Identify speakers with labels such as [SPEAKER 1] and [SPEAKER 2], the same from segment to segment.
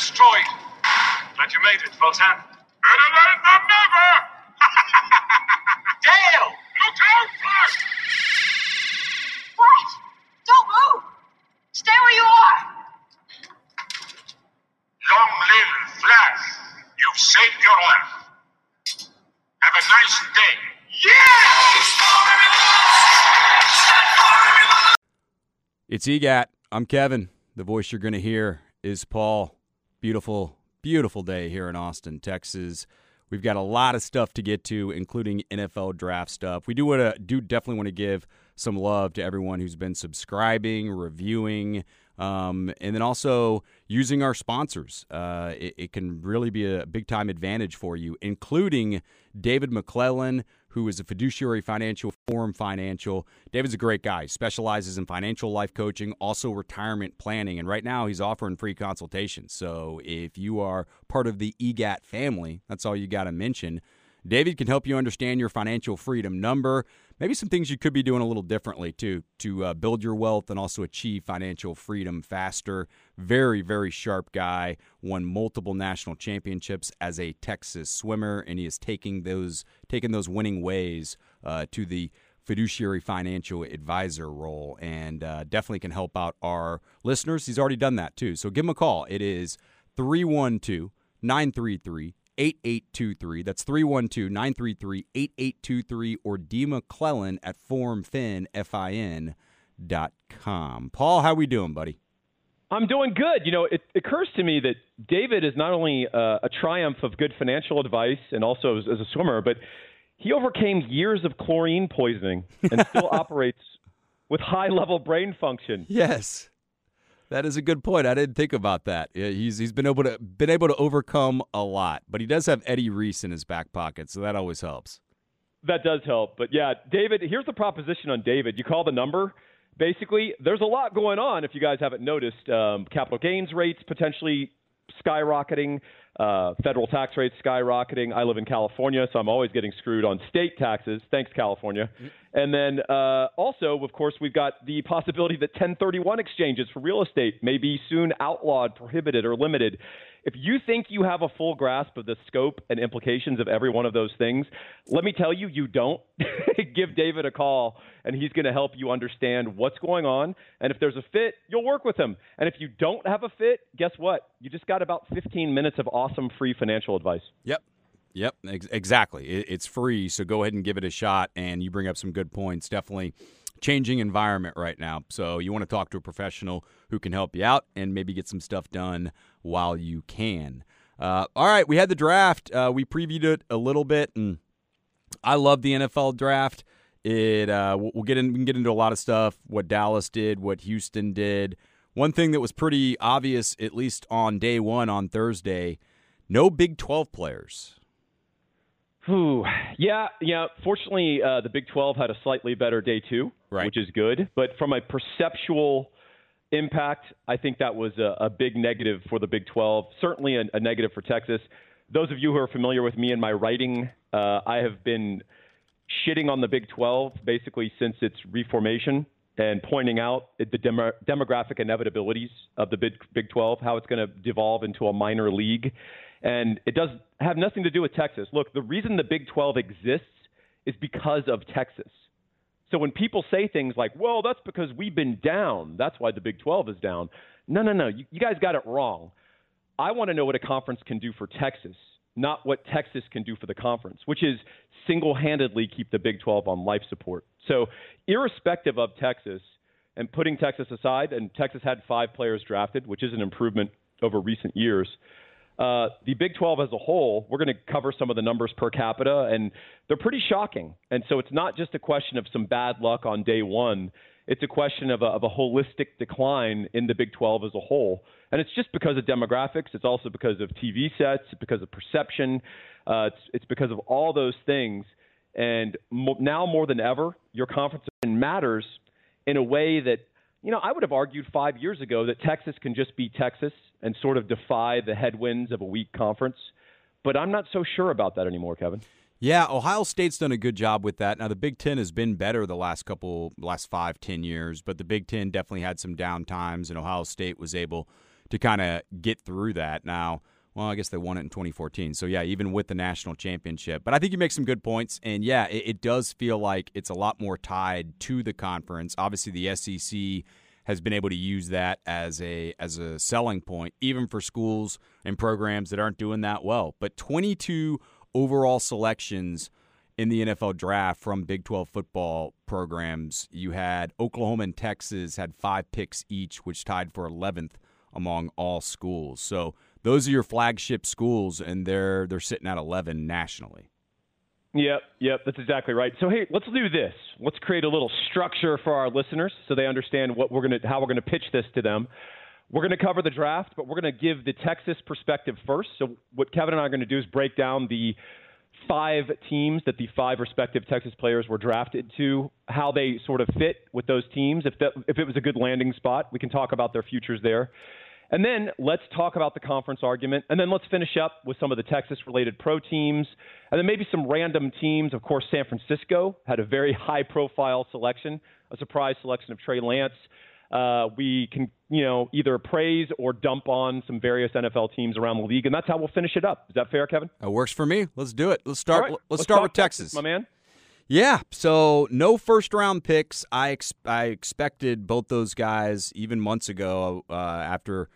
[SPEAKER 1] destroyed. Glad you made it, Vultan. Better late than never! Dale! Look out, Flash!
[SPEAKER 2] What? Don't move! Stay where you are!
[SPEAKER 1] Long live Flash! You've saved your life. Have a nice day. Yes!
[SPEAKER 3] It's EGAT. I'm Kevin. The voice you're going to hear is Paul. Beautiful, beautiful day here in Austin, Texas. We've got a lot of stuff to get to, including NFL draft stuff. We do want to do definitely want to give some love to everyone who's been subscribing, reviewing, um, and then also using our sponsors. Uh, it, it can really be a big time advantage for you, including David McClellan, who is a fiduciary financial forum financial. David's a great guy, specializes in financial life coaching, also retirement planning, and right now he's offering free consultations. So if you are part of the EGAT family, that's all you got to mention. David can help you understand your financial freedom number, maybe some things you could be doing a little differently too to uh, build your wealth and also achieve financial freedom faster. Very, very sharp guy. Won multiple national championships as a Texas swimmer, and he is taking those taking those winning ways uh, to the fiduciary financial advisor role, and uh, definitely can help out our listeners. He's already done that too. So give him a call. It is 312 933 8823. That's 312 933 8823 or D McClellan at formfin, dot com. Paul, how are we doing, buddy?
[SPEAKER 4] I'm doing good. You know, it occurs to me that David is not only uh, a triumph of good financial advice and also as, as a swimmer, but he overcame years of chlorine poisoning and still operates with high level brain function.
[SPEAKER 3] Yes. That is a good point. I didn't think about that. He's he's been able to been able to overcome a lot, but he does have Eddie Reese in his back pocket, so that always helps.
[SPEAKER 4] That does help. But yeah, David, here's the proposition on David. You call the number. Basically, there's a lot going on. If you guys haven't noticed, um, capital gains rates potentially skyrocketing, uh, federal tax rates skyrocketing. I live in California, so I'm always getting screwed on state taxes. Thanks, California. And then uh, also, of course, we've got the possibility that 1031 exchanges for real estate may be soon outlawed, prohibited, or limited. If you think you have a full grasp of the scope and implications of every one of those things, let me tell you, you don't. Give David a call, and he's going to help you understand what's going on. And if there's a fit, you'll work with him. And if you don't have a fit, guess what? You just got about 15 minutes of awesome free financial advice.
[SPEAKER 3] Yep. Yep, ex- exactly. It, it's free, so go ahead and give it a shot. And you bring up some good points. Definitely changing environment right now. So you want to talk to a professional who can help you out and maybe get some stuff done while you can. Uh, all right, we had the draft. Uh, we previewed it a little bit, and I love the NFL draft. It uh, we'll get in, we can get into a lot of stuff. What Dallas did, what Houston did. One thing that was pretty obvious, at least on day one on Thursday, no Big Twelve players.
[SPEAKER 4] Whew. Yeah, yeah. Fortunately, uh, the Big 12 had a slightly better day two,
[SPEAKER 3] Right.
[SPEAKER 4] which is good. But from a perceptual impact, I think that was a, a big negative for the Big 12. Certainly a, a negative for Texas. Those of you who are familiar with me and my writing, uh, I have been shitting on the Big 12 basically since its reformation and pointing out the demo- demographic inevitabilities of the Big, Big 12, how it's going to devolve into a minor league. And it does have nothing to do with Texas. Look, the reason the Big 12 exists is because of Texas. So when people say things like, well, that's because we've been down, that's why the Big 12 is down. No, no, no. You, you guys got it wrong. I want to know what a conference can do for Texas, not what Texas can do for the conference, which is single handedly keep the Big 12 on life support. So, irrespective of Texas, and putting Texas aside, and Texas had five players drafted, which is an improvement over recent years. Uh, the Big 12 as a whole, we're going to cover some of the numbers per capita, and they're pretty shocking. And so it's not just a question of some bad luck on day one. It's a question of a, of a holistic decline in the Big 12 as a whole. And it's just because of demographics. It's also because of TV sets, because of perception. Uh, it's, it's because of all those things. And mo- now more than ever, your conference matters in a way that, you know, I would have argued five years ago that Texas can just be Texas and sort of defy the headwinds of a weak conference. But I'm not so sure about that anymore, Kevin.
[SPEAKER 3] Yeah, Ohio State's done a good job with that. Now the Big Ten has been better the last couple, last five, ten years, but the Big Ten definitely had some down times, and Ohio State was able to kind of get through that. Now, well, I guess they won it in 2014. So, yeah, even with the national championship. But I think you make some good points. And, yeah, it, it does feel like it's a lot more tied to the conference. Obviously, the SEC has been able to use that as a as a selling point, even for schools and programs that aren't doing that well. But 22 overall selections in the NFL draft from Big 12 football programs. You had Oklahoma and Texas had five picks each, which tied for 11th among all schools. So those are your flagship schools, and they're they're sitting at 11 nationally.
[SPEAKER 4] Yep, yep, that's exactly right. So hey, let's do this. Let's create a little structure for our listeners so they understand what we're gonna how we're gonna pitch this to them. We're going to cover the draft, but we're going to give the Texas perspective first. So, what Kevin and I are going to do is break down the five teams that the five respective Texas players were drafted to, how they sort of fit with those teams. If, that, if it was a good landing spot, we can talk about their futures there. And then let's talk about the conference argument. And then let's finish up with some of the Texas related pro teams. And then maybe some random teams. Of course, San Francisco had a very high profile selection, a surprise selection of Trey Lance. Uh, we can, you know, either praise or dump on some various NFL teams around the league, and that's how we'll finish it up. Is that fair, Kevin?
[SPEAKER 3] That works for me. Let's do it. Let's start.
[SPEAKER 4] Right.
[SPEAKER 3] Let's,
[SPEAKER 4] let's,
[SPEAKER 3] start with
[SPEAKER 4] Texas,
[SPEAKER 3] Texas,
[SPEAKER 4] my man.
[SPEAKER 3] Yeah, so no first round picks. I ex- I expected both those guys even months ago uh, after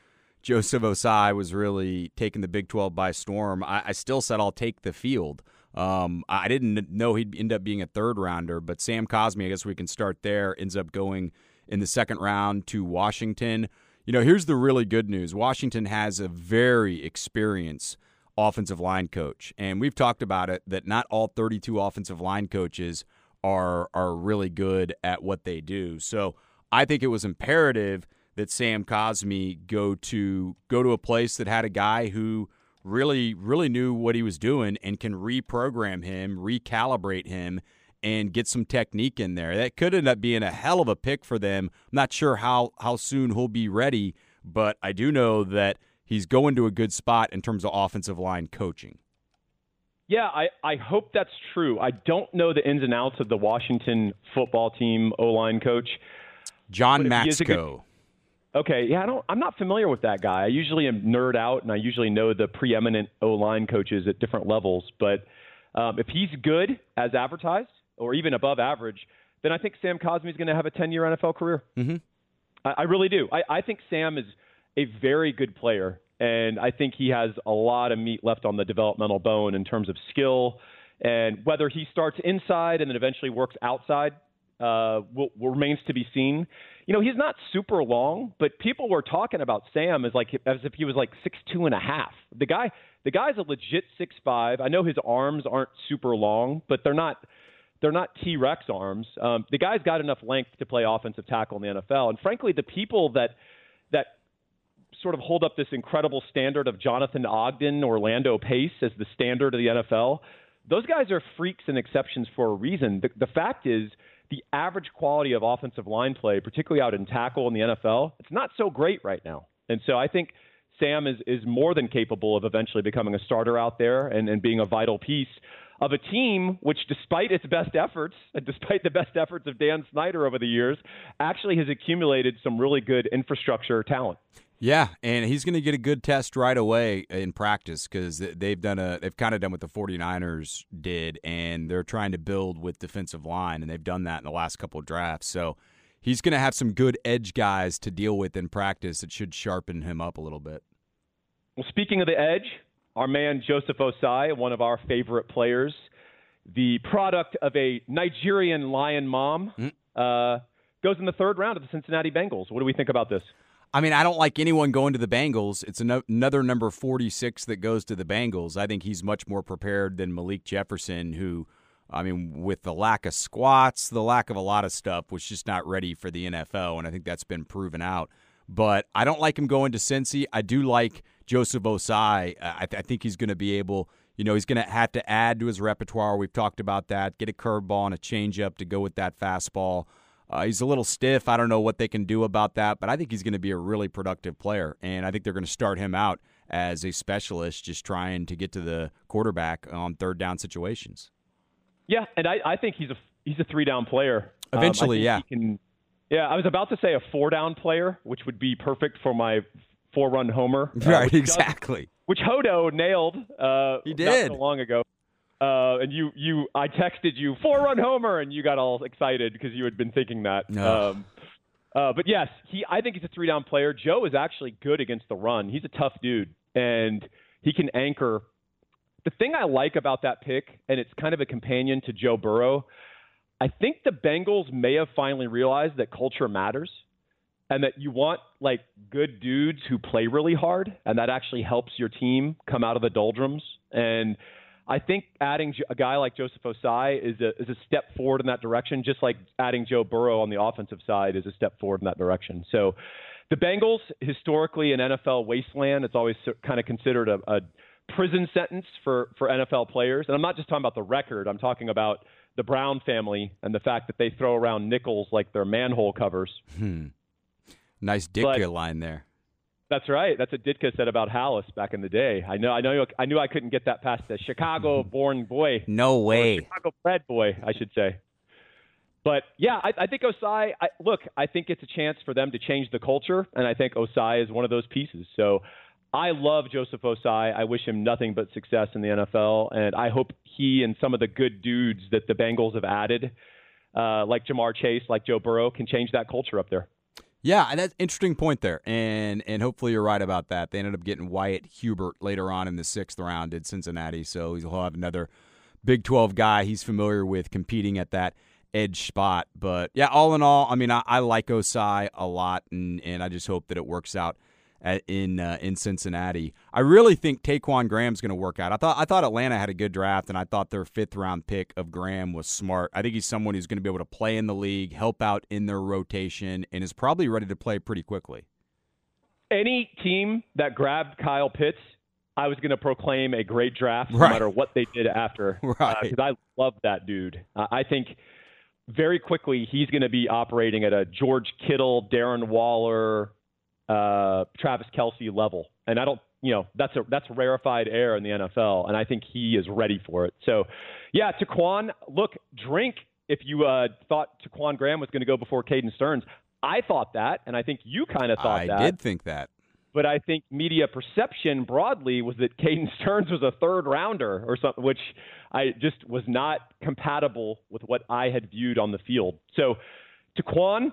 [SPEAKER 3] Joseph Ossai was really taking the Big 12 by storm. I, I still said I'll take the field. Um, I didn't know he'd end up being a third rounder, but Sam Cosmi, I guess we can start there, ends up going in the second round to Washington. You know, here's the really good news Washington has a very experienced offensive line coach. And we've talked about it that not all 32 offensive line coaches are are really good at what they do. So I think it was imperative that Sam Cosmi go to go to a place that had a guy who really really knew what he was doing and can reprogram him, recalibrate him and get some technique in there. That could end up being a hell of a pick for them. I'm not sure how how soon he'll be ready, but I do know that he's going to a good spot in terms of offensive line coaching.
[SPEAKER 4] Yeah, I, I hope that's true. I don't know the ins and outs of the Washington football team O line coach.
[SPEAKER 3] John Matsko.
[SPEAKER 4] Okay, yeah, I don't. I'm not familiar with that guy. I usually am nerd out, and I usually know the preeminent O line coaches at different levels. But um, if he's good as advertised, or even above average, then I think Sam Cosmi is going to have a 10 year NFL career.
[SPEAKER 3] Mm-hmm.
[SPEAKER 4] I, I, really do. I, I think Sam is a very good player, and I think he has a lot of meat left on the developmental bone in terms of skill. And whether he starts inside and then eventually works outside uh, will, will remains to be seen. You know, he's not super long, but people were talking about Sam as like as if he was like six two and a half. The guy, the guy's a legit six five. I know his arms aren't super long, but they're not they're not T Rex arms. Um, the guy's got enough length to play offensive tackle in the NFL. And frankly, the people that that sort of hold up this incredible standard of Jonathan Ogden, Orlando Pace as the standard of the NFL, those guys are freaks and exceptions for a reason. The, the fact is, the average quality of offensive line play, particularly out in tackle in the NFL, it's not so great right now. And so I think Sam is, is more than capable of eventually becoming a starter out there and, and being a vital piece of a team which, despite its best efforts, despite the best efforts of Dan Snyder over the years, actually has accumulated some really good infrastructure talent.
[SPEAKER 3] Yeah, and he's going to get a good test right away in practice because they've done a they've kind of done what the 49ers did and they're trying to build with defensive line and they've done that in the last couple of drafts. So he's going to have some good edge guys to deal with in practice that should sharpen him up a little bit.
[SPEAKER 4] Well, speaking of the edge, our man Joseph Ossai, one of our favorite players, the product of a Nigerian lion mom, mm. uh, goes in the third round of the Cincinnati Bengals. What do we think about this?
[SPEAKER 3] I mean, I don't like anyone going to the Bengals. It's another number 46 that goes to the Bengals. I think he's much more prepared than Malik Jefferson, who, I mean, with the lack of squats, the lack of a lot of stuff, was just not ready for the NFL. And I think that's been proven out. But I don't like him going to Cincy. I do like Joseph Ossai. I, th- I think he's going to be able, you know, he's going to have to add to his repertoire. We've talked about that. Get a curveball and a changeup to go with that fastball. Uh, he's a little stiff. I don't know what they can do about that, but I think he's going to be a really productive player. And I think they're going to start him out as a specialist, just trying to get to the quarterback on third down situations.
[SPEAKER 4] Yeah, and I, I think he's a he's a three down player.
[SPEAKER 3] Eventually,
[SPEAKER 4] um,
[SPEAKER 3] yeah.
[SPEAKER 4] Can, yeah, I was about to say a four down player, which would be perfect for my four run homer.
[SPEAKER 3] Uh, right, which exactly.
[SPEAKER 4] Does, which Hodo nailed. Uh,
[SPEAKER 3] he did
[SPEAKER 4] not so long ago. Uh, and you, you, I texted you four run homer, and you got all excited because you had been thinking that.
[SPEAKER 3] No.
[SPEAKER 4] Um, uh, but yes, he. I think he's a three down player. Joe is actually good against the run. He's a tough dude, and he can anchor. The thing I like about that pick, and it's kind of a companion to Joe Burrow. I think the Bengals may have finally realized that culture matters and that you want like good dudes who play really hard and that actually helps your team come out of the doldrums and I think adding a guy like Joseph Ossai is a is a step forward in that direction just like adding Joe Burrow on the offensive side is a step forward in that direction. So the Bengals historically an NFL wasteland it's always kind of considered a, a prison sentence for for NFL players and I'm not just talking about the record I'm talking about the Brown family and the fact that they throw around nickels like they're manhole covers.
[SPEAKER 3] Hmm. Nice Ditka but, line there.
[SPEAKER 4] That's right. That's what Ditka said about Halas back in the day. I know. I know. I knew I couldn't get that past the Chicago-born boy.
[SPEAKER 3] No way.
[SPEAKER 4] Chicago-bred boy, I should say. But yeah, I, I think Ossai. I, look, I think it's a chance for them to change the culture, and I think Ossai is one of those pieces. So I love Joseph Ossai. I wish him nothing but success in the NFL, and I hope he and some of the good dudes that the Bengals have added, uh, like Ja'Marr Chase, like Joe Burrow, can change that culture up there.
[SPEAKER 3] Yeah, that's interesting point there, and and hopefully you're right about that. They ended up getting Wyatt Hubert later on in the sixth round at Cincinnati, so he'll have another Big Twelve guy he's familiar with competing at that edge spot. But yeah, all in all, I mean, I, I like Ossai a lot, and and I just hope that it works out at, in uh, in Cincinnati. I really think Ta'Quon Graham's going to work out. I thought I thought Atlanta had a good draft, and I thought their fifth round pick of Graham was smart. I think he's someone who's going to be able to play in the league, help out in their rotation, and is probably ready to play pretty quickly.
[SPEAKER 4] Any team that grabbed Kyle Pitts, I was going to proclaim a great draft, no matter what they did after,
[SPEAKER 3] because
[SPEAKER 4] uh, I love that dude. Uh, I think very quickly he's going to be operating at a George Kittle, Darren Waller, uh, Travis Kelce level. And I don't, you know, that's a that's rarefied air in the NFL, and I think he is ready for it. So, yeah, Ta'Quon, look, drink if you uh, thought Ta'Quon Graham was going to go before Caden Sterns. I thought that, and I think you kind of thought
[SPEAKER 3] I
[SPEAKER 4] that.
[SPEAKER 3] I did think that.
[SPEAKER 4] But I think media perception broadly was that Caden Sterns was a third rounder or something, which I just was not compatible with what I had viewed on the field. So, Ta'Quon,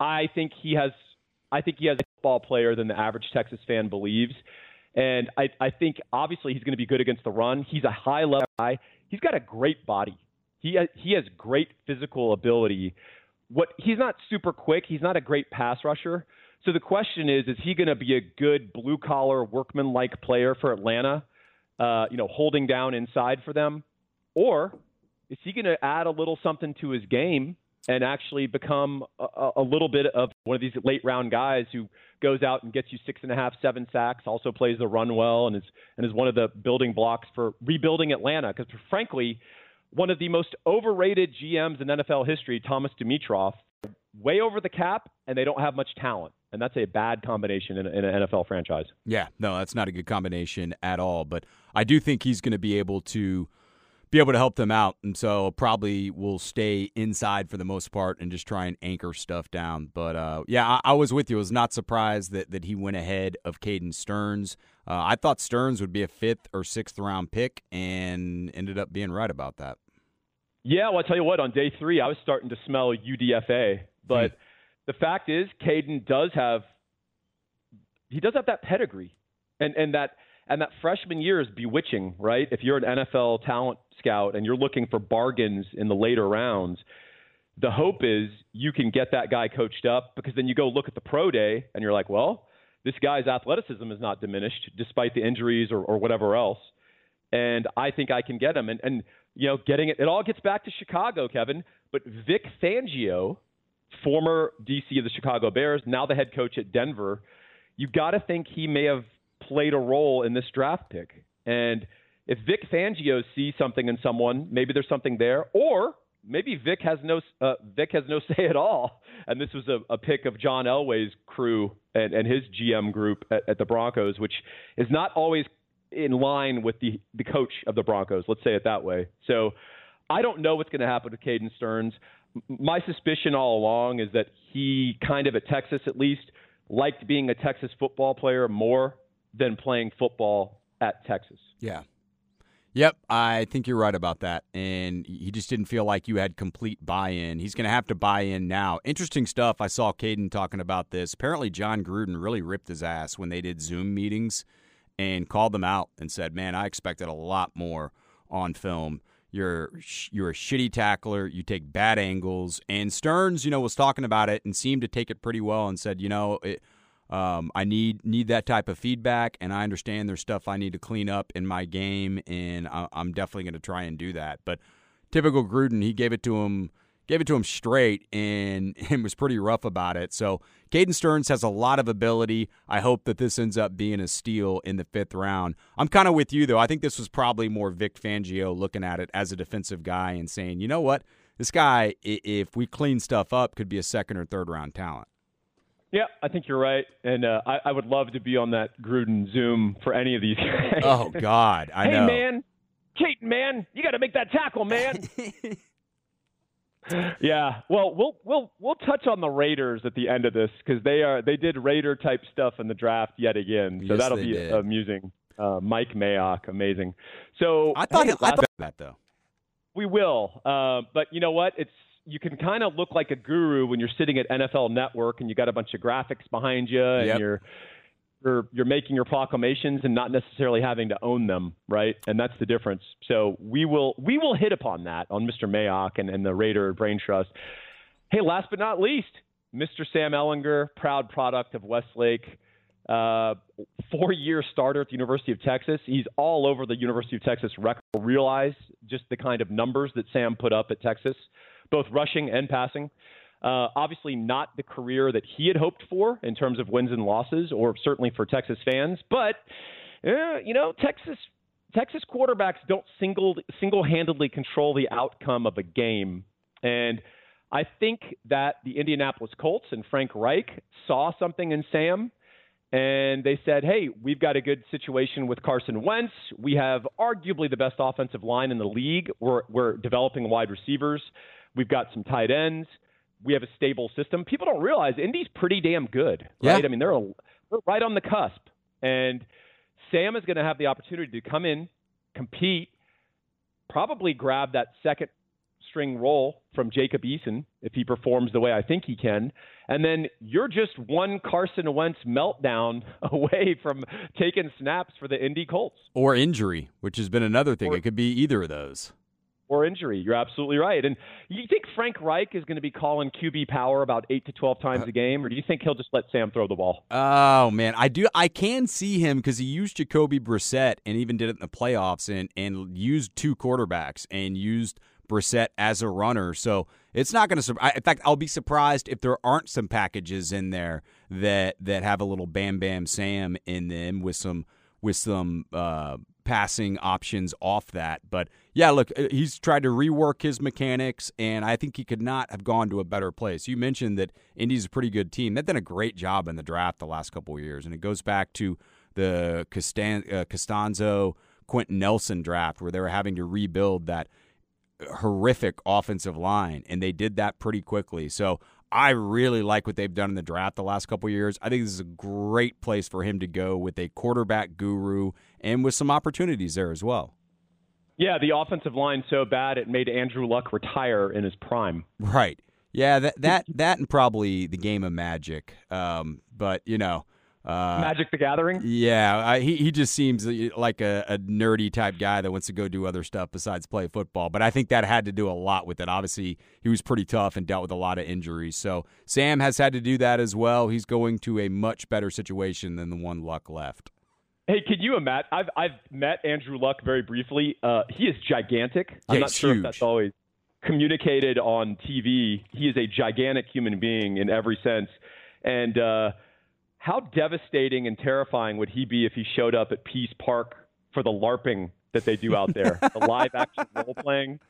[SPEAKER 4] I think he has I think he has a football player than the average Texas fan believes. And I, I think obviously he's going to be good against the run. He's a high level guy. He's got a great body. He has, he has great physical ability. What he's not super quick. He's not a great pass rusher. So the question is, is he going to be a good blue collar workman like player for Atlanta? Uh, you know, holding down inside for them, or is he going to add a little something to his game and actually become a, a, little bit of one of these late round guys who goes out and gets you six and a half, seven sacks, also plays the run well, and is and is one of the building blocks for rebuilding Atlanta. Because frankly, one of the most overrated GMs in NFL history, Thomas Dimitroff, way over the cap, and they don't have much talent. And that's a bad combination in, in an NFL franchise.
[SPEAKER 3] Yeah, no, that's not a good combination at all. But I do think he's going to be able to be able to help them out. And so probably will stay inside for the most part and just try and anchor stuff down. But uh, yeah, I, I, was with you. I was not surprised that, that he went ahead of Caden Sterns. Uh, I thought Sterns would be a fifth or sixth round pick and ended up being right about that.
[SPEAKER 4] Yeah, well, I'll tell you what, on day three, I was starting to smell UDFA. But hmm. the fact is, Caden does have he does have that pedigree. And and that and that freshman year is bewitching, right? If you're an NFL talent scout and you're looking for bargains in the later rounds, the hope is you can get that guy coached up because then you go look at the pro day and you're like, well, this guy's athleticism is not diminished despite the injuries or, or whatever else. And I think I can get him. And, and, you know, getting it, it all gets back to Chicago, Kevin. But Vic Fangio, former DC of the Chicago Bears, now the head coach at Denver, you've got to think he may have played a role in this draft pick. And if Vic Fangio sees something in someone, maybe there's something there, or maybe Vic has no uh, Vic has no say at all. And this was a, a pick of John Elway's crew and, and his GM group at, at, the Broncos, which is not always in line with the the coach of the Broncos. Let's say it that way. So I don't know what's going to happen with Caden Sterns. My suspicion all along is that he kind of at Texas at least liked being a Texas football player more than playing football at Texas.
[SPEAKER 3] Yeah. Yep, I think you're right about that. And he just didn't feel like you had complete buy in. He's going to have to buy in now. Interesting stuff. I saw Caden talking about this. Apparently, John Gruden really ripped his ass when they did Zoom meetings and called them out and said, Man, I expected a lot more on film. You're you're a shitty tackler. You take bad angles. And Sterns, you know, was talking about it and seemed to take it pretty well and said, you know, it, um, I need need that type of feedback, and I understand there's stuff I need to clean up in my game, and I, am definitely going to try and do that. But typical Gruden, he gave it to him gave it to him straight and, and was pretty rough about it. So Caden Sterns has a lot of ability. I hope that this ends up being a steal in the fifth round. I'm kind of with you though. I think this was probably more Vic Fangio looking at it as a defensive guy and saying, you know what, this guy, if we clean stuff up, could be a second or third round talent.
[SPEAKER 4] Yeah, I think you're right, and uh, I, I, would love to be on that Gruden Zoom for any of these guys.
[SPEAKER 3] Oh God, I
[SPEAKER 4] hey,
[SPEAKER 3] know.
[SPEAKER 4] Hey man, Kate, man, you got to make that tackle, man. yeah, well, we'll we'll we'll touch on the Raiders at the end of this because they are they did Raider type stuff in the draft yet again, so
[SPEAKER 3] yes,
[SPEAKER 4] that'll be
[SPEAKER 3] did.
[SPEAKER 4] amusing. Uh, Mike Mayock, amazing. So
[SPEAKER 3] I thought,
[SPEAKER 4] hey,
[SPEAKER 3] I thought that though.
[SPEAKER 4] We will, uh, but you know what? It's you can kind of look like a guru when you're sitting at NFL Network and you got a bunch of graphics behind you and
[SPEAKER 3] yep.
[SPEAKER 4] you're you're you're making your proclamations and not necessarily having to own them, right? And that's the difference. So we will we will hit upon that on Mr. Mayock and, and the Raider Brain Trust. Hey, last but not least, Mr. Sam Ehlinger, proud product of Westlake, uh, four-year starter at the University of Texas. He's all over the University of Texas record. Realize just the kind of numbers that Sam put up at Texas, both rushing and passing. Uh, obviously, not the career that he had hoped for in terms of wins and losses, or certainly for Texas fans. But uh, you know, Texas Texas quarterbacks don't single single handedly control the outcome of a game, and I think that the Indianapolis Colts and Frank Reich saw something in Sam. And they said, hey, we've got a good situation with Carson Wentz. We have arguably the best offensive line in the league. We're, we're developing wide receivers. We've got some tight ends we have a stable system. People don't realize Indy's pretty damn good, right?
[SPEAKER 3] Yeah.
[SPEAKER 4] I mean, they're, a, they're right on the cusp, and Sam is going to have the opportunity to come in, compete, probably grab that second string role from Jacob Eason if he performs the way I think he can. And then you're just one Carson Wentz meltdown away from taking snaps for the Indy Colts.
[SPEAKER 3] Or injury, which has been another thing.
[SPEAKER 4] Or,
[SPEAKER 3] it could be either of those
[SPEAKER 4] or injury. You're absolutely right. And you think Frank Reich is going to be calling QB power about eight to twelve times a game, or do you think he'll just let Sam throw the ball?
[SPEAKER 3] Oh man, I do. I can see him because he used Jacoby Brissett and even did it in the playoffs, and and used two quarterbacks and used Brissett as a runner. So it's not going to. In fact, I'll be surprised if there aren't some packages in there that that have a little Bam Bam Sam in them with some with some. Uh, passing options off that. But yeah, look, uh, he's tried to rework his mechanics, and I think he could not have gone to a better place. You mentioned that Indy's a pretty good team. They've done a great job in the draft the last couple of years, and it goes back to the uh, Castonzo Quenton Nelson draft where they were having to rebuild that horrific offensive line, and they did that pretty quickly. So I really like what they've done in the draft the last couple years. I think this is a great place for him to go with a quarterback guru and with some opportunities there as well.
[SPEAKER 4] Yeah, the offensive line so bad it made Andrew Luck retire in his prime.
[SPEAKER 3] Right. Yeah, that that that and probably the game of Magic. Um, but you know, uh,
[SPEAKER 4] Magic the Gathering.
[SPEAKER 3] Yeah, I, he he just seems like a, a, nerdy type guy that wants to go do other stuff besides play football. But I think that had to do a lot with it. Obviously, he was pretty tough and dealt with a lot of injuries. So Sam has had to do that as well. He's going to a much better situation than the one Luck left.
[SPEAKER 4] Hey, can you imagine? I've I've met Andrew Luck very briefly. Uh, he is gigantic. I'm
[SPEAKER 3] yeah,
[SPEAKER 4] not sure
[SPEAKER 3] huge.
[SPEAKER 4] if that's always communicated on TV. He is a gigantic human being in every sense, and uh, how devastating and terrifying would he be if he showed up at Pease Park for the LARPing that they do out there, the live action role playing?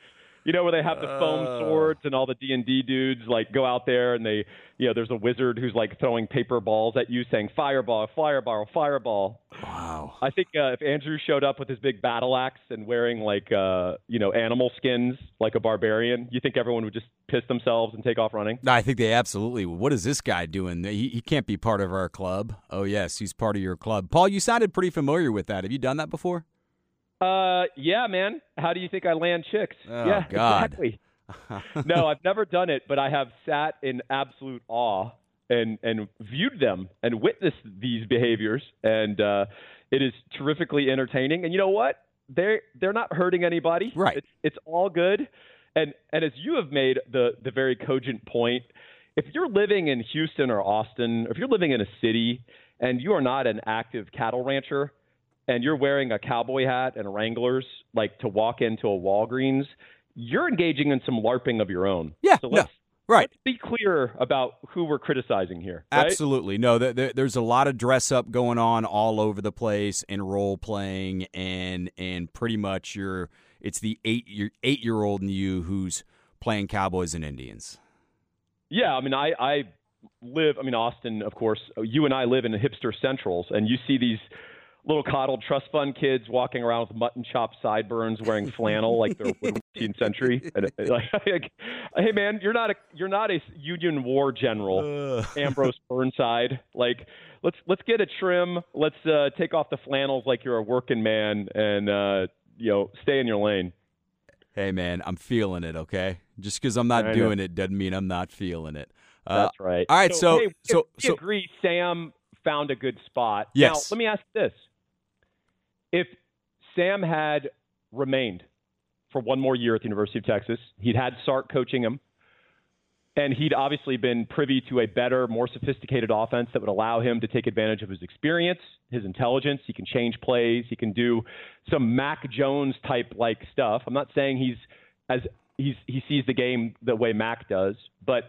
[SPEAKER 4] You know, where they have the foam uh. swords and all the D and D dudes like go out there and they, you know, there's a wizard who's like throwing paper balls at you, saying fireball, fireball, fireball.
[SPEAKER 3] Wow. Wow.
[SPEAKER 4] I think uh, if Andrew showed up with his big battle axe and wearing like uh, you know animal skins like a barbarian, you think everyone would just piss themselves and take off running?
[SPEAKER 3] No, I think they absolutely. would. What is this guy doing? He, he can't be part of our club. Oh yes, he's part of your club. Paul, you sounded pretty familiar with that. Have you done that before?
[SPEAKER 4] Uh, yeah, man. How do you think I land chicks?
[SPEAKER 3] Oh,
[SPEAKER 4] yeah,
[SPEAKER 3] God.
[SPEAKER 4] exactly. no, I've never done it, but I have sat in absolute awe and and viewed them and witnessed these behaviors, and uh, it is terrifically entertaining. And you know what? They're they're not hurting anybody.
[SPEAKER 3] Right.
[SPEAKER 4] It's it's all good. And and as you have made the the very cogent point, if you're living in Houston or Austin, or if you're living in a city and you are not an active cattle rancher, and you're wearing a cowboy hat and Wranglers like to walk into a Walgreens, you're engaging in some LARPing of your own.
[SPEAKER 3] Yeah,
[SPEAKER 4] So let's,
[SPEAKER 3] right.
[SPEAKER 4] let's be clear about who we're criticizing here. right?
[SPEAKER 3] Absolutely. No, th- th- there's a lot of dress up going on all over the place and role playing and and pretty much you're it's the 8 year 8 year old in you who's playing cowboys and Indians.
[SPEAKER 4] Yeah, I mean, I, I live, I mean, Austin, of course, you and I live in the hipster centrals, and you see these little coddled trust fund kids walking around with mutton chop sideburns wearing flannel like they're 18th century. And, like, hey, man, you're not a you're not a Union War general, Ambrose Burnside. Like, let's let's get a trim. Let's uh, take off the flannels like you're a working man, and uh, you know, stay in your lane.
[SPEAKER 3] Hey man, I'm feeling it, okay? Just cuz I'm not
[SPEAKER 4] I know.
[SPEAKER 3] doing it doesn't mean I'm not feeling it. Uh,
[SPEAKER 4] That's right.
[SPEAKER 3] all right, so-
[SPEAKER 4] hey,
[SPEAKER 3] so-
[SPEAKER 4] we
[SPEAKER 3] so-
[SPEAKER 4] agree. Sam found a good spot.
[SPEAKER 3] Yes.
[SPEAKER 4] Now, let me ask this: If Sam had remained for one more year at the University of Texas, he'd had Sark coaching him, and he'd obviously been privy to a better, more sophisticated offense that would allow him to take advantage of his experience, his intelligence. He can change plays. He can do some Mac Jones type like stuff. I'm not saying he's as he's he sees the game the way Mac does, but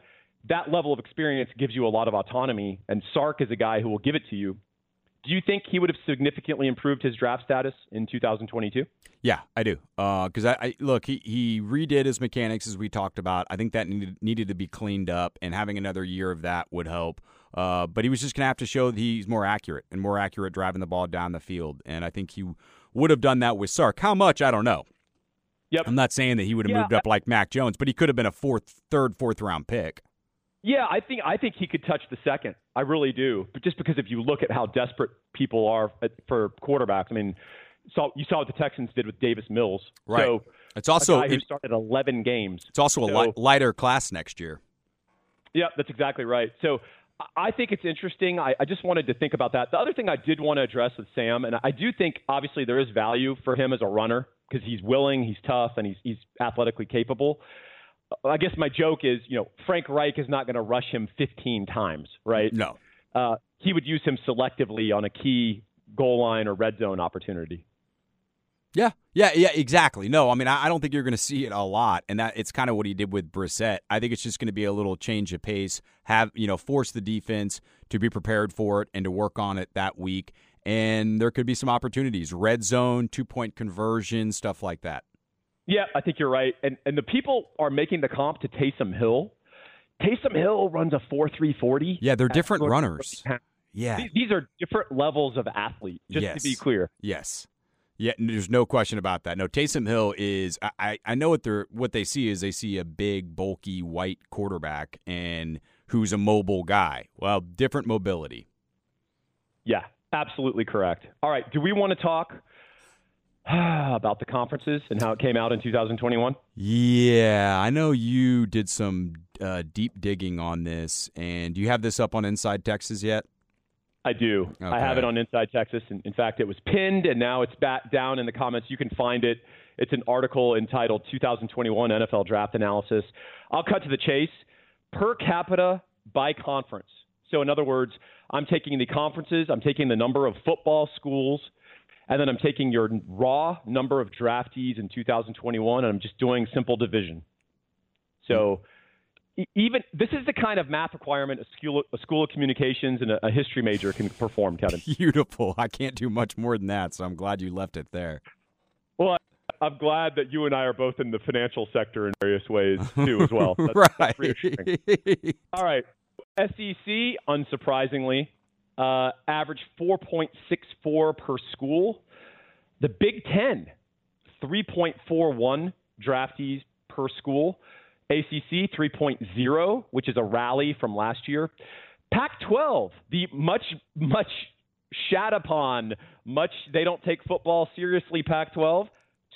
[SPEAKER 4] that level of experience gives you a lot of autonomy. And Sark is a guy who will give it to you. Do you think he would have significantly improved his draft status in 2022?
[SPEAKER 3] Yeah, I do. Because I, I look, he, he redid his mechanics as we talked about. I think that needed needed to be cleaned up, and having another year of that would help. Uh, but he was just going to have to show that he's more accurate and more accurate driving the ball down the field. And I think he would have done that with Sark. How much? I don't know.
[SPEAKER 4] Yep.
[SPEAKER 3] I'm not saying that he would have
[SPEAKER 4] Yeah,
[SPEAKER 3] moved up like Mac Jones, but he could have been a fourth, third, fourth round pick.
[SPEAKER 4] Yeah, I think I think he could touch the second. I really do. But just because if you look at how desperate people are at, for quarterbacks, I mean, saw you saw what the Texans did with Davis Mills.
[SPEAKER 3] Right.
[SPEAKER 4] So
[SPEAKER 3] It's also it-
[SPEAKER 4] started 11 games.
[SPEAKER 3] it's also a li- lighter class next year.
[SPEAKER 4] Yeah, that's exactly right. So I- I think it's interesting. I, I just wanted to think about that. The other thing I did want to address with Sam, and I do think obviously there is value for him as a runner because he's willing, he's tough, and he's he's athletically capable. I guess my joke is, you know, Frank Reich is not going to rush him 15 times, right?
[SPEAKER 3] No.
[SPEAKER 4] Uh, he would use him selectively on a key goal line or red zone opportunity.
[SPEAKER 3] Yeah, yeah, yeah, exactly. No, I mean, I, I don't think you're going to see it a lot, and that it's kind of what he did with Brissett. I think it's just going to be a little change of pace. Have you know, force the defense to be prepared for it and to work on it that week. And there could be some opportunities, red zone, two point conversion, stuff like that.
[SPEAKER 4] Yeah, I think you're right. And and the people are making the comp to Taysom Hill. Taysom Hill runs a 4.340.
[SPEAKER 3] Yeah, they're different runners. Yeah.
[SPEAKER 4] These- These are different levels of athlete, just
[SPEAKER 3] Yes.
[SPEAKER 4] to be clear.
[SPEAKER 3] Yes. Yeah, there's no question about that. No, Taysom Hill is. I, I, I know what they're what they see is they see a big, bulky, white quarterback and who's a mobile guy. Well, different mobility.
[SPEAKER 4] Yeah, absolutely correct. All right, do we want to talk about the conferences and how it came out in 2021?
[SPEAKER 3] Yeah, I know you did some uh, deep digging on this, and do you have this up on Inside Texas yet?
[SPEAKER 4] I do. I have it on Inside Texas. And in fact, it was pinned and now it's back down in the comments. You can find it. It's an article entitled 2021 NFL Draft Analysis. I'll cut to the chase. Per capita by conference. So, in other words, I'm taking the conferences, I'm taking the number of football schools, and then I'm taking your raw number of draftees in 2021, and I'm just doing simple division. So, even this is the kind of math requirement a school, a school of communications and a, a history major can perform, Kevin.
[SPEAKER 3] Beautiful. I can't do much more than that, so I'm glad you left it there.
[SPEAKER 4] Well, I'm glad that you and I are both in the financial sector in various ways too, as well. That's, that's
[SPEAKER 3] right.
[SPEAKER 4] reassuring. All right, SEC, unsurprisingly, uh, averaged 4.64 per school. The Big Ten, 3.41 draftees per school. ACC 3.0, which is a rally from last year. Pac 12, the much, much shat upon, much they don't take football seriously Pac 12,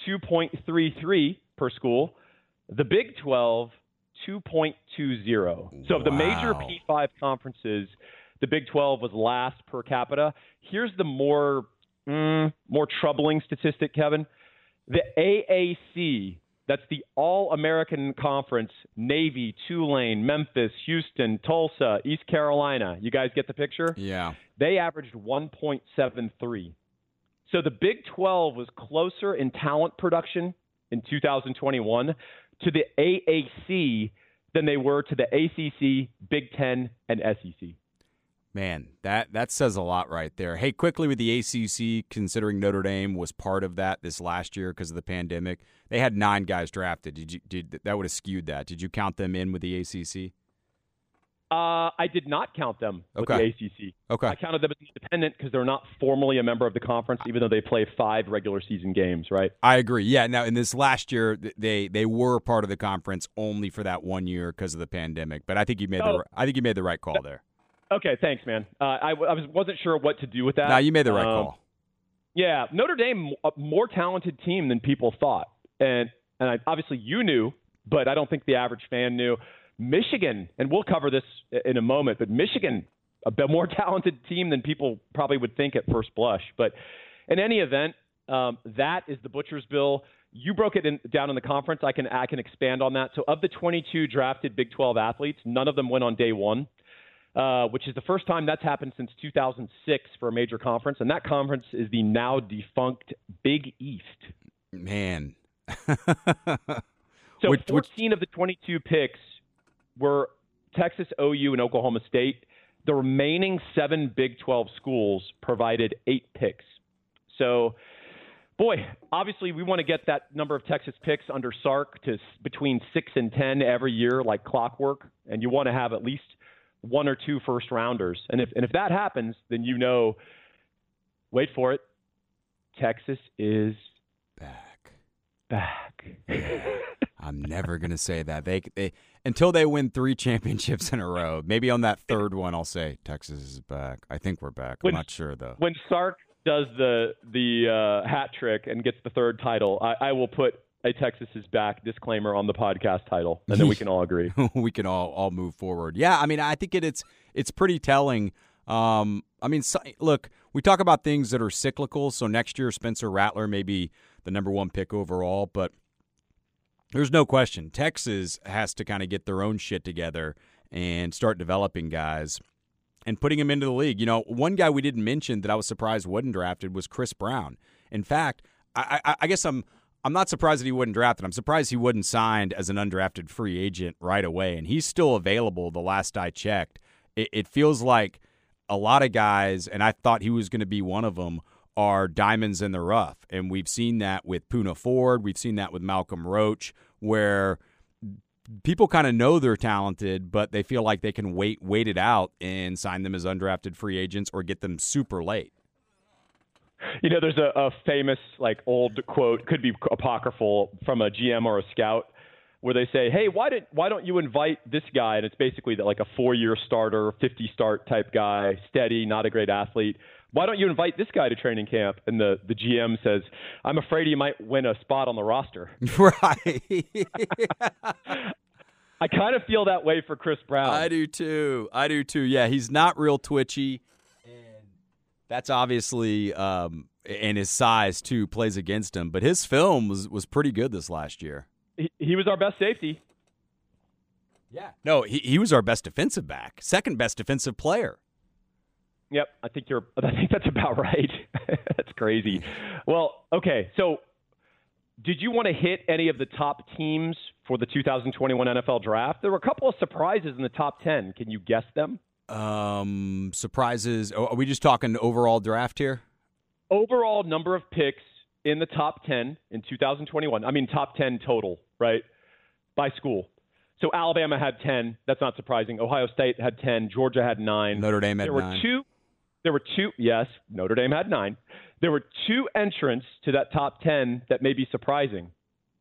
[SPEAKER 4] 2.33 per school. The Big 12, 2.20. So of the major P5 conferences, the Big 12 was last per capita. Here's the more mm, more troubling statistic, Kevin. The AAC, that's the All American Conference, Navy, Tulane, Memphis, Houston, Tulsa, East Carolina. You guys get the picture?
[SPEAKER 3] Yeah.
[SPEAKER 4] They averaged 1.73. So the Big 12 was closer in talent production in 2021 to the AAC than they were to the ACC, Big 10, and SEC.
[SPEAKER 3] Man, that that says a lot right there. Hey, quickly with the ACC, considering Notre Dame was part of that this last year because of the pandemic, they had nine guys drafted. Did you did that would have skewed that? Did you count them in with the ACC?
[SPEAKER 4] Uh, I did not count them with
[SPEAKER 3] Okay.
[SPEAKER 4] the ACC.
[SPEAKER 3] Okay.
[SPEAKER 4] I counted them as independent because they're not formally a member of the conference, even though they play five regular season games, right?
[SPEAKER 3] I agree. Yeah. Now, in this last year, they they were part of the conference only for that one year because of the pandemic. But I think you made the
[SPEAKER 4] Oh.
[SPEAKER 3] I think you made the right call there.
[SPEAKER 4] Okay, thanks, man. Uh, I, w- I was, wasn't sure what to do with that.
[SPEAKER 3] Now you made the right
[SPEAKER 4] Um,
[SPEAKER 3] call.
[SPEAKER 4] Yeah, Notre Dame, a more talented team than people thought, and and I, obviously you knew, but I don't think the average fan knew. Michigan, and we'll cover this in a moment, but Michigan, a bit more talented team than people probably would think at first blush. But in any event, um, that is the butcher's bill. You broke it in, down in the conference. I can I can expand on that. So of the 22 drafted Big 12 athletes, none of them went on day one uh, which is the first time that's happened since 2006 for a major conference, and that conference is the now defunct Big East.
[SPEAKER 3] Man.
[SPEAKER 4] So
[SPEAKER 3] Which- which-
[SPEAKER 4] 14 of the 22 picks were Texas, OU, and Oklahoma State. The remaining seven Big 12 schools provided eight picks. So, boy, obviously we want to get that number of Texas picks under Sark to between six and 10 every year, like clockwork, and you want to have at least one or two first rounders. And if and if that happens, then you know, wait for it, Texas is
[SPEAKER 3] Back.
[SPEAKER 4] back.
[SPEAKER 3] I'm never gonna say that. They they until they win three championships in a row. Maybe on that third one, I'll say Texas is back. I think we're back. I'm not sure though.
[SPEAKER 4] when Sark does the the uh, hat trick and gets the third title, I, I will put a Texas is back disclaimer on the podcast title, and then we can all agree.
[SPEAKER 3] we can all all move forward. Yeah, I mean, I think it, it's it's pretty telling. Um, I mean, so, look, we talk about things that are cyclical. So next year, Spencer Rattler may be the number one pick overall, but there's no question Texas has to kind of get their own shit together and start developing guys and putting them into the league. You know, one guy we didn't mention that I was surprised wasn't drafted was Chris Brown. In fact, I, I, I guess I'm I'm not surprised that he wouldn't draft it. I'm surprised he wouldn't signed as an undrafted free agent right away, and he's still available. The last I checked, it, it feels like a lot of guys, and I thought he was going to be one of them, are diamonds in the rough, and we've seen that with Poona Ford. We've seen that with Malcolm Roach, where people kind of know they're talented, but they feel like they can wait wait it out and sign them as undrafted free agents or get them super late.
[SPEAKER 4] You know, there's a, a famous like old quote, could be apocryphal, from a GM or a scout, where they say, "Hey, why did why don't you invite this guy?" And it's basically that like a four-year starter, 50 start type guy, steady, not a great athlete. Why don't you invite this guy to training camp? And the the GM says, "I'm afraid he might win a spot on the roster."
[SPEAKER 3] right.
[SPEAKER 4] I kind of feel that way for Chris Brown.
[SPEAKER 3] I do too. I do too. Yeah, he's not real twitchy, that's obviously um, and his size too plays against him. But his film was was pretty good this last year.
[SPEAKER 4] he, he was our best safety.
[SPEAKER 3] Yeah. No, he he was our best defensive back, second best defensive player.
[SPEAKER 4] Yep, I think you're. I think that's about right. that's crazy. Well, okay. So, did you want to hit any of the top teams for the 2021 NFL Draft? There were a couple of surprises in the top 10. Can you guess them?
[SPEAKER 3] Um, surprises. oh, Are we just talking overall draft here?
[SPEAKER 4] Overall number of picks in the top 10 in 2021. I mean, top 10 total, right? By school. So Alabama had 10. That's not surprising. Ohio State had 10. Georgia had nine.
[SPEAKER 3] Notre Dame had
[SPEAKER 4] there were
[SPEAKER 3] nine.
[SPEAKER 4] two There were two. Yes, Notre Dame had nine. There were two entrants to that top ten that may be surprising.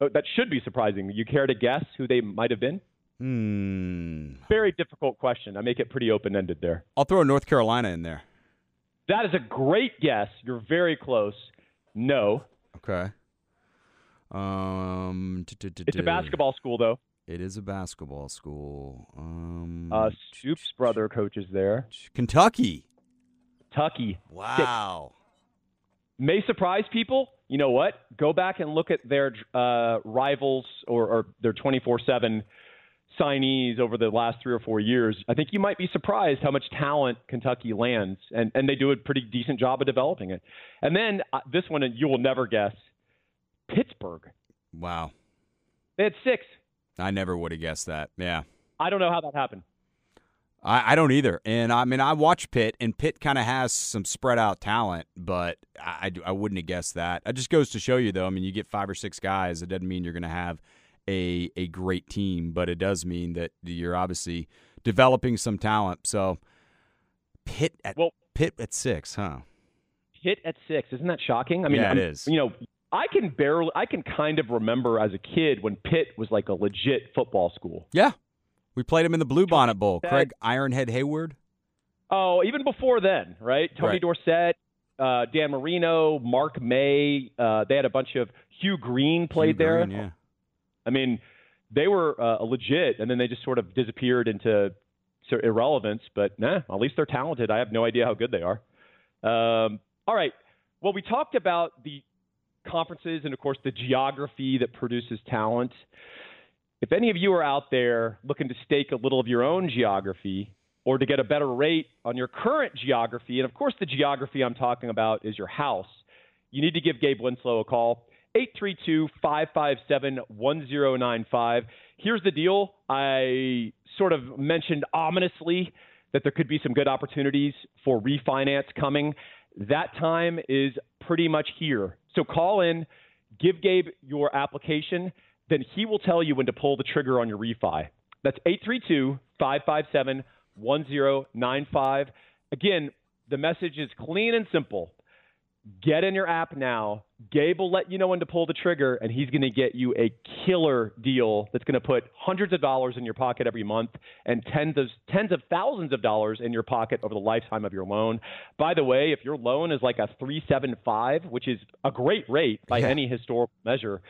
[SPEAKER 4] Oh, that should be surprising. You care to guess who they might have been?
[SPEAKER 3] Hmm.
[SPEAKER 4] Very difficult question. I make it pretty open ended there.
[SPEAKER 3] I'll throw North Carolina in there.
[SPEAKER 4] That is a great guess. You're very close. No.
[SPEAKER 3] Okay. Um,
[SPEAKER 4] It's a basketball school, though.
[SPEAKER 3] It is a basketball school. Um,
[SPEAKER 4] Uh, Stoops' brother coaches there.
[SPEAKER 3] Kentucky.
[SPEAKER 4] Kentucky.
[SPEAKER 3] Wow.
[SPEAKER 4] May surprise people. You know what? Go back and look at their uh, rivals or, or their 24 7 signees over the last three or four years. I think you might be surprised how much talent Kentucky lands, and, and they do a pretty decent job of developing it. And then uh, this one, you will never guess Pittsburgh.
[SPEAKER 3] Wow.
[SPEAKER 4] They had six.
[SPEAKER 3] I never would have guessed that. Yeah.
[SPEAKER 4] I don't know how that happened.
[SPEAKER 3] I, I don't either. And I mean, I watch Pitt, and Pitt kind of has some spread out talent, but I, I, I wouldn't have guessed that. It just goes to show you, though. I mean, you get five or six guys, it doesn't mean you're going to have a a great team, but it does mean that you're obviously developing some talent. So Pitt at
[SPEAKER 4] Well-
[SPEAKER 3] Pitt at six, huh?
[SPEAKER 4] Pitt at six. Isn't that shocking? I mean,
[SPEAKER 3] Yeah, it
[SPEAKER 4] I'm-
[SPEAKER 3] is.
[SPEAKER 4] You know, I can barely, I can kind of remember as a kid when Pitt was like a legit football school.
[SPEAKER 3] Yeah. We played him in the Bluebonnet Bowl. Craig Ironhead Heyward.
[SPEAKER 4] Oh, even before then, right? Tony
[SPEAKER 3] Right.
[SPEAKER 4] Dorsett, uh, Dan Marino, Mark May. Uh, they had a bunch of Hugh Green played
[SPEAKER 3] Hugh
[SPEAKER 4] there.
[SPEAKER 3] Green, yeah.
[SPEAKER 4] I mean, they were uh, legit, and then they just sort of disappeared into sort of irrelevance. But nah, at least they're talented. I have no idea how good they are. Um, all right. Well, we talked about the conferences and, of course, the geography that produces talent. If any of you are out there looking to stake a little of your own geography or to get a better rate on your current geography, and of course, the geography I'm talking about is your house, you need to give Gabe Winslow a call. 832 557 1095. Here's the deal I sort of mentioned ominously that there could be some good opportunities for refinance coming. That time is pretty much here. So call in, give Gabe your application, then he will tell you when to pull the trigger on your refi. That's 832 557 1095. Again, the message is clean and simple. Get in your app now. Gabe will let you know when to pull the trigger, and he's going to get you a killer deal that's going to put hundreds of dollars in your pocket every month and tens of tens of thousands of dollars in your pocket over the lifetime of your loan. By the way, if your loan is like a 375, which is a great rate by
[SPEAKER 3] Yeah.
[SPEAKER 4] any historical measure,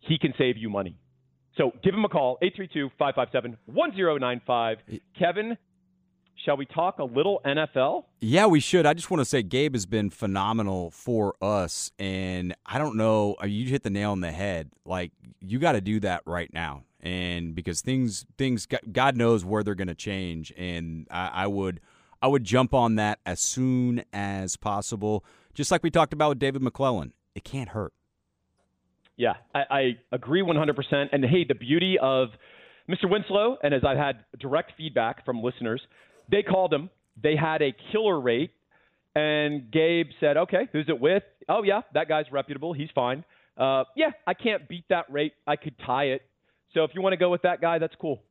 [SPEAKER 4] he can save you money. So give him a call, 832-557-1095. Kevin, shall we talk a little NFL?
[SPEAKER 3] Yeah, we should. I just want to say Gabe has been phenomenal for us, and I don't know. uh, You hit the nail on the head. Like you got to do that right now, and because things, things, God knows where they're going to change, and I, I would, I would jump on that as soon as possible. Just like we talked about with David McClellan, it can't hurt.
[SPEAKER 4] Yeah, I, I agree 100%. And hey, the beauty of Mr. Winslow, and as I've had direct feedback from listeners, they called him. They had a killer rate, and Gabe said, "Okay, who's it with? Oh yeah, that guy's reputable. He's fine. Uh, yeah, I can't beat that rate. I could tie it. So if you want to go with that guy, that's cool.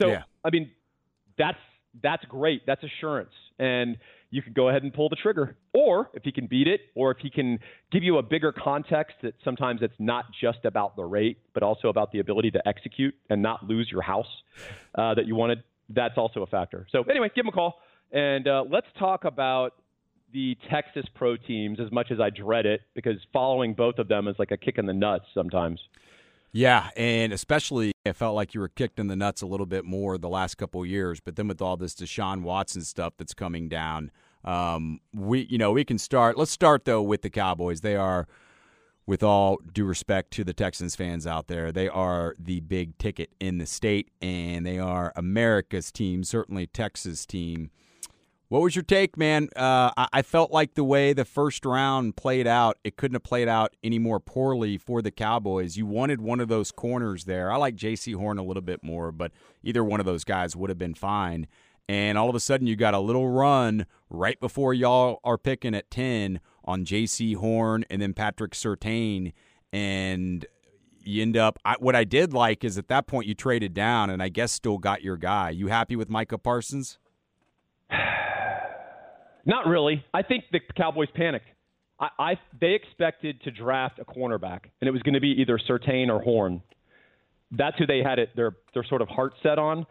[SPEAKER 4] So
[SPEAKER 3] Yeah.
[SPEAKER 4] I mean, that's that's great. That's assurance, and you can go ahead and pull the trigger. Or if he can beat it, or if he can give you a bigger context that sometimes it's not just about the rate, but also about the ability to execute and not lose your house uh, that you wanted. That's also a factor. So anyway, give him a call, and uh, let's talk about the Texas pro teams. As much as I dread it, because following both of them is like a kick in the nuts sometimes.
[SPEAKER 3] Yeah, and especially it felt like you were kicked in the nuts a little bit more the last couple years. But then with all this Deshaun Watson stuff that's coming down, um, we you know we can start. Let's start though with the Cowboys. They are, with all due respect to the Texans fans out there, they are the big ticket in the state, and they are America's team, certainly Texas team. What was your take, man? Uh, I, felt like the way the first round played out, it couldn't have played out any more poorly for the Cowboys. You wanted one of those corners there. I like Jaycee Horn a little bit more, but either one of those guys would have been fine. And all of a sudden, you got a little run right before y'all are picking at 10 on Jaycee Horn and then Patrick Surtain. And you end up, I, what I did like is at that point, you traded down and I guess still got your guy. You happy with Micah Parsons?
[SPEAKER 4] Not really. I think the Cowboys panicked. I, I they expected to draft a cornerback, and it was going to be either Surtain or Horn. That's who they had it their their sort of heart set on.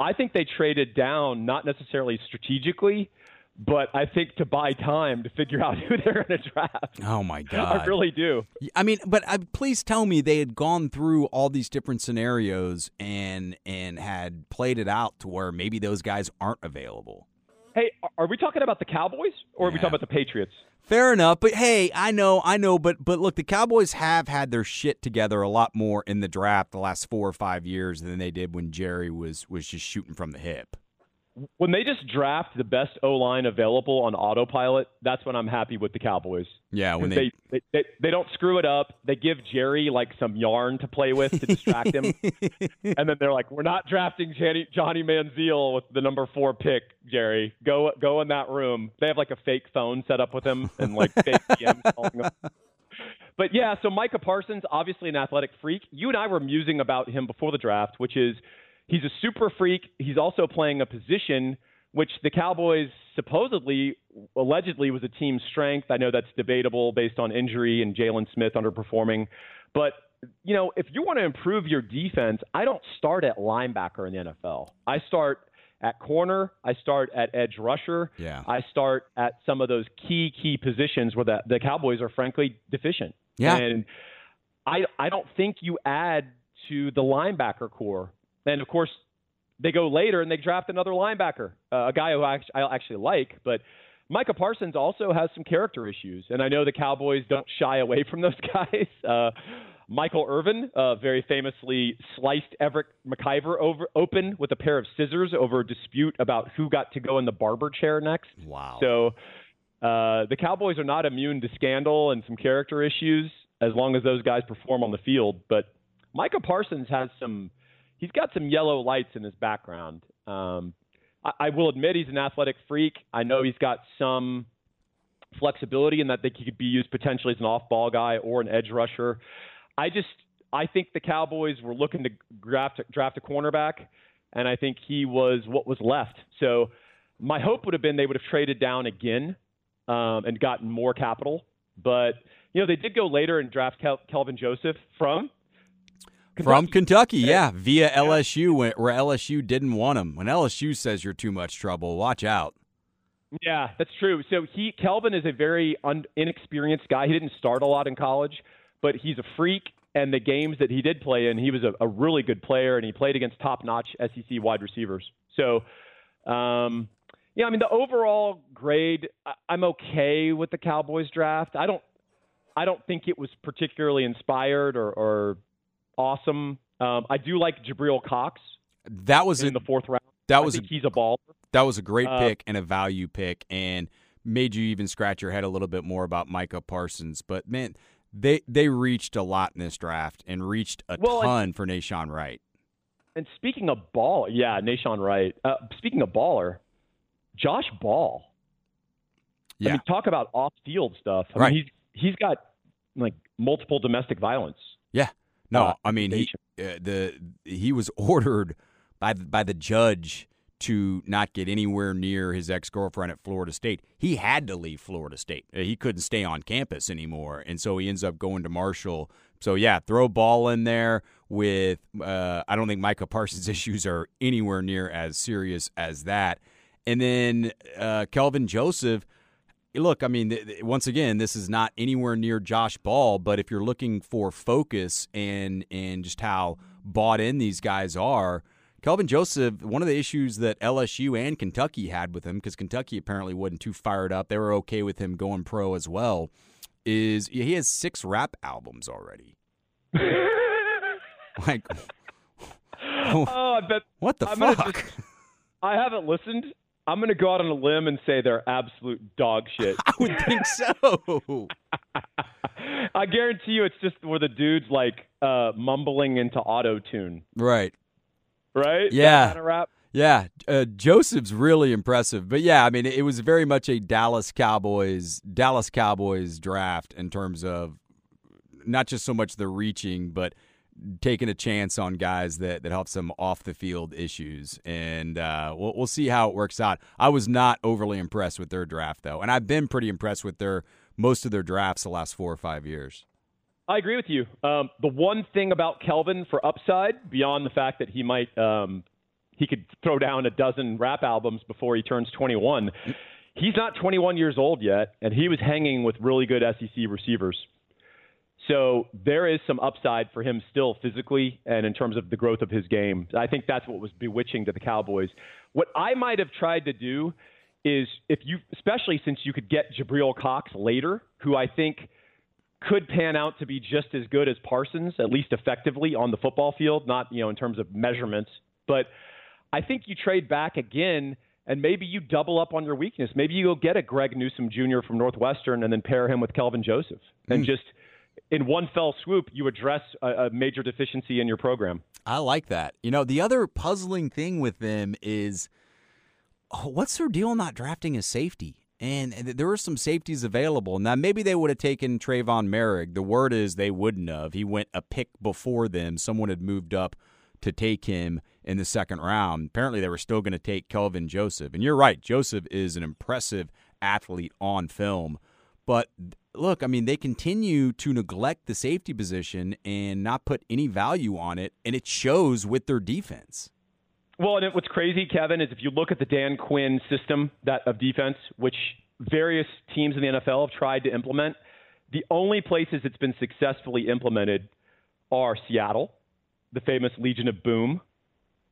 [SPEAKER 4] I think they traded down not necessarily strategically, but I think to buy time to figure out who they're going to draft.
[SPEAKER 3] Oh my god!
[SPEAKER 4] I really do.
[SPEAKER 3] I mean, but uh, please tell me they had gone through all these different scenarios and and had played it out to where maybe those guys aren't available.
[SPEAKER 4] Hey, are we talking about the Cowboys or are we talking about the Patriots?
[SPEAKER 3] Fair enough, but hey, I know, I know, but but look, the Cowboys have had their shit together a lot more in the draft the last four or five years than they did when Jerry was was just shooting from the hip.
[SPEAKER 4] When they just draft the best O line available on autopilot, that's when I'm happy with the Cowboys.
[SPEAKER 3] Yeah, when
[SPEAKER 4] they,
[SPEAKER 3] they,
[SPEAKER 4] they, they they don't screw it up. They give Jerry like some yarn to play with to distract him, and then they're like, "We're not drafting Johnny, Johnny Manziel with the number four pick, Jerry. Go go in that room." They have like a fake phone set up with him and like fake DMs calling him. But yeah, so Micah Parsons, obviously an athletic freak. You and I were musing about him before the draft, which is he's a super freak. He's also playing a position which the Cowboys supposedly, allegedly, was a team strength. I know that's debatable based on injury and Jaylon Smith underperforming. But, you know, if you want to improve your defense, I don't start at linebacker in the NFL. I start at corner. I start at edge rusher.
[SPEAKER 3] Yeah.
[SPEAKER 4] I start at some of those key, key positions where the, the Cowboys are frankly deficient.
[SPEAKER 3] Yeah.
[SPEAKER 4] And I, I don't think you add to the linebacker core. And of course, they go later and they draft another linebacker, uh, a guy who I actually, I actually like. But Micah Parsons also has some character issues, and I know the Cowboys don't shy away from those guys. Uh, Michael Irvin uh, very famously sliced Everett McIver over, open with a pair of scissors over a dispute about who got to go in the barber chair next.
[SPEAKER 3] wow.
[SPEAKER 4] So uh, the Cowboys are not immune to scandal and some character issues as long as those guys perform on the field. But Micah Parsons has some, he's got some yellow lights in his background. Um, I, I will admit he's an athletic freak. I know he's got some flexibility in that they could be used potentially as an off-ball guy or an edge rusher. I just, I think the Cowboys were looking to draft draft a cornerback, and I think he was what was left. So my hope would have been they would have traded down again um, and gotten more capital. But you know they did go later and draft Kel- Kelvin Joseph from
[SPEAKER 3] From Kentucky, yeah, via LSU, where where LSU didn't want him. When LSU says you're too much trouble, watch out.
[SPEAKER 4] Yeah, that's true. So he Kelvin is a very un, inexperienced guy. He didn't start a lot in college, but he's a freak. And the games that he did play in, he was a, a really good player, and he played against top-notch SEC wide receivers. So, um, yeah, I mean the overall grade, I, I'm okay with the Cowboys draft. I don't, I don't think it was particularly inspired or, or awesome. Um, I do like Jabril Cox
[SPEAKER 3] That was
[SPEAKER 4] in
[SPEAKER 3] a,
[SPEAKER 4] the fourth round.
[SPEAKER 3] that
[SPEAKER 4] I
[SPEAKER 3] was a,
[SPEAKER 4] he's a baller.
[SPEAKER 3] that was a great
[SPEAKER 4] uh,
[SPEAKER 3] pick and a value pick, and made you even scratch your head a little bit more about Micah Parsons. But man, they they reached a lot in this draft and reached a
[SPEAKER 4] Well, and-
[SPEAKER 3] ton for Nahshon Wright.
[SPEAKER 4] And speaking of ball, yeah, Nahshon Wright. Uh, speaking of baller, Josh Ball.
[SPEAKER 3] Yeah,
[SPEAKER 4] I mean, talk about off-field stuff. I
[SPEAKER 3] Right.
[SPEAKER 4] mean, he's he's got like multiple domestic violence.
[SPEAKER 3] yeah. No,
[SPEAKER 4] uh,
[SPEAKER 3] I mean he uh, the he was ordered by the, by the judge to not get anywhere near his ex girlfriend at Florida State. He had to leave Florida State. Uh, He couldn't stay on campus anymore, and so he ends up going to Marshall. So yeah, throw ball in there with. Uh, I don't think Micah Parsons' issues are anywhere near as serious as that. And then uh, Kelvin Joseph. Look, I mean, th- th- once again, this is not anywhere near Josh Ball, but if you're looking for focus and and just how bought in these guys are, Kelvin Joseph, one of the issues that LSU and Kentucky had with him, because Kentucky apparently wasn't too fired up, they were okay with him going pro as well, is he has six rap albums already. Like,
[SPEAKER 4] Oh, I bet
[SPEAKER 3] what the
[SPEAKER 4] I'm
[SPEAKER 3] fuck?
[SPEAKER 4] just- I haven't listened. I'm going to go out on a limb and say they're absolute dog shit.
[SPEAKER 3] I would think so.
[SPEAKER 4] I guarantee you, it's just where the dude's like uh, mumbling into auto tune,
[SPEAKER 3] right.
[SPEAKER 4] right?
[SPEAKER 3] Yeah.
[SPEAKER 4] Kind of rap.
[SPEAKER 3] Yeah, uh, Joseph's really impressive, but yeah, I mean, it was very much a Dallas Cowboys Dallas Cowboys draft in terms of not just so much the reaching, but taking a chance on guys that, that have some off the field issues. And uh, we'll, we'll see how it works out. I was not overly impressed with their draft, though. And I've been pretty impressed with their most of their drafts the last four or five years.
[SPEAKER 4] I agree with you. Um, the one thing about Kelvin for upside, beyond the fact that he might um, he could throw down a dozen rap albums before he turns 21, he's not 21 years old yet, and he was hanging with really good SEC receivers. So there is some upside for him still physically and in terms of the growth of his game. I think that's what was bewitching to the Cowboys. What I might have tried to do is if you, especially since you could get Jabril Cox later, who I think could pan out to be just as good as Parsons, at least effectively on the football field, not you know in terms of measurements. But I think you trade back again and maybe you double up on your weakness. Maybe you go get a Greg Newsome Jr. from Northwestern and then pair him with Kelvin Joseph and mm. just in one fell swoop, you address a, a, major deficiency in your program.
[SPEAKER 3] I like that. You know, the other puzzling thing with them is oh, what's their deal not drafting a safety? And there were some safeties available. Now, maybe they would have taken Trevon Moehrig. The word is they wouldn't have. He went a pick before them. Someone had moved up to take him in the second round. Apparently, they were still going to take Kelvin Joseph. And you're right, Joseph is an impressive athlete on film. But look, I mean, they continue to neglect the safety position and not put any value on it, and it shows with their defense.
[SPEAKER 4] Well, and what's crazy, Kevin, is if you look at the Dan Quinn system that of defense, which various teams in the NFL have tried to implement, the only places it's been successfully implemented are Seattle, the famous Legion of Boom,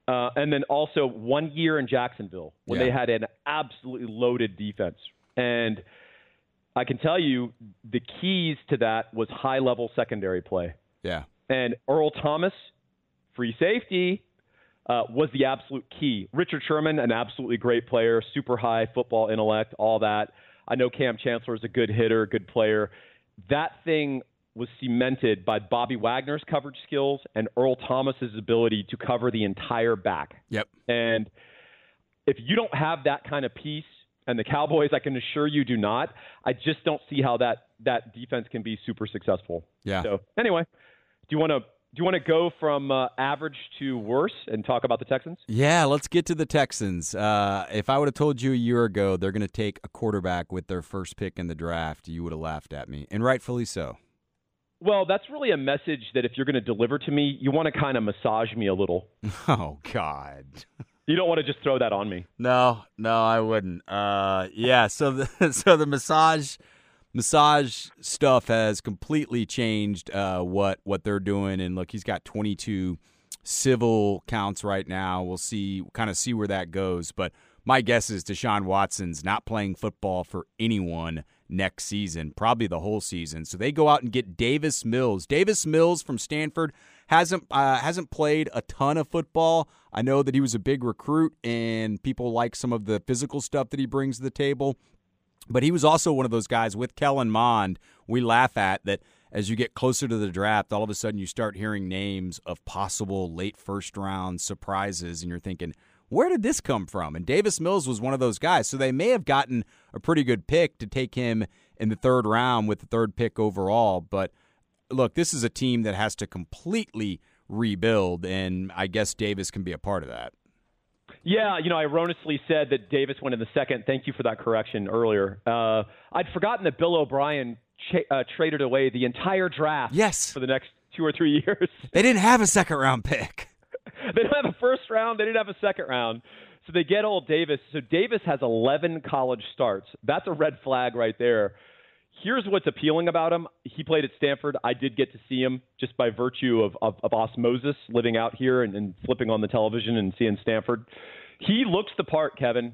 [SPEAKER 4] uh, and then also one year in Jacksonville when yeah. they had an absolutely loaded defense. And – I can tell you the keys to that was high level secondary play.
[SPEAKER 3] Yeah.
[SPEAKER 4] And Earl Thomas, free safety, uh, was the absolute key. Richard Sherman, an absolutely great player, super high football intellect, all that. I know Kam Chancellor is a good hitter, good player. That thing was cemented by Bobby Wagner's coverage skills and Earl Thomas's ability to cover the entire back.
[SPEAKER 3] Yep.
[SPEAKER 4] And if you don't have that kind of piece and the Cowboys, I can assure you, do not. I just don't see how that that defense can be super successful.
[SPEAKER 3] Yeah.
[SPEAKER 4] So anyway, do you want to do you want to go from uh, average to worse and talk about the Texans?
[SPEAKER 3] Yeah, let's get to the Texans. Uh, if I would have told you a year ago they're going to take a quarterback with their first pick in the draft, you would have laughed at me, and rightfully so.
[SPEAKER 4] Well, that's really a message that if you're going to deliver to me, you want to kind of massage me a little.
[SPEAKER 3] Oh God.
[SPEAKER 4] You don't want to just throw that on me.
[SPEAKER 3] No, no, I wouldn't. Uh, yeah. So the so the massage massage stuff has completely changed uh, what what they're doing. And look, he's got 22 civil counts right now. We'll see, kind of see where that goes. But my guess is Deshaun Watson's not playing football for anyone next season, probably the whole season. So they go out and get Davis Mills. Davis Mills from Stanford hasn't uh, hasn't played a ton of football. I know that he was a big recruit, and people like some of the physical stuff that he brings to the table. But he was also one of those guys with Kellen Mond. We laugh at that as you get closer to the draft. All of a sudden, you start hearing names of possible late first round surprises, and you're thinking, where did this come from? And Davis Mills was one of those guys. So they may have gotten a pretty good pick to take him in the third round with the third pick overall. But look, this is a team that has to completely rebuild, and I guess Davis can be a part of that.
[SPEAKER 4] Yeah, you know, I erroneously said that Davis went in the second. Thank you for that correction earlier. Uh, I'd forgotten that Bill O'Brien cha- uh, traded away the entire draft
[SPEAKER 3] yes.
[SPEAKER 4] for the next two or three years.
[SPEAKER 3] They didn't have a second round pick.
[SPEAKER 4] they didn't have a first round. They didn't have a second round. So they get old Davis. So Davis has 11 college starts. That's a red flag right there here's what's appealing about him. He played at Stanford. I did get to see him just by virtue of, of, of osmosis, living out here and, and flipping on the television and seeing Stanford. He looks the part, Kevin.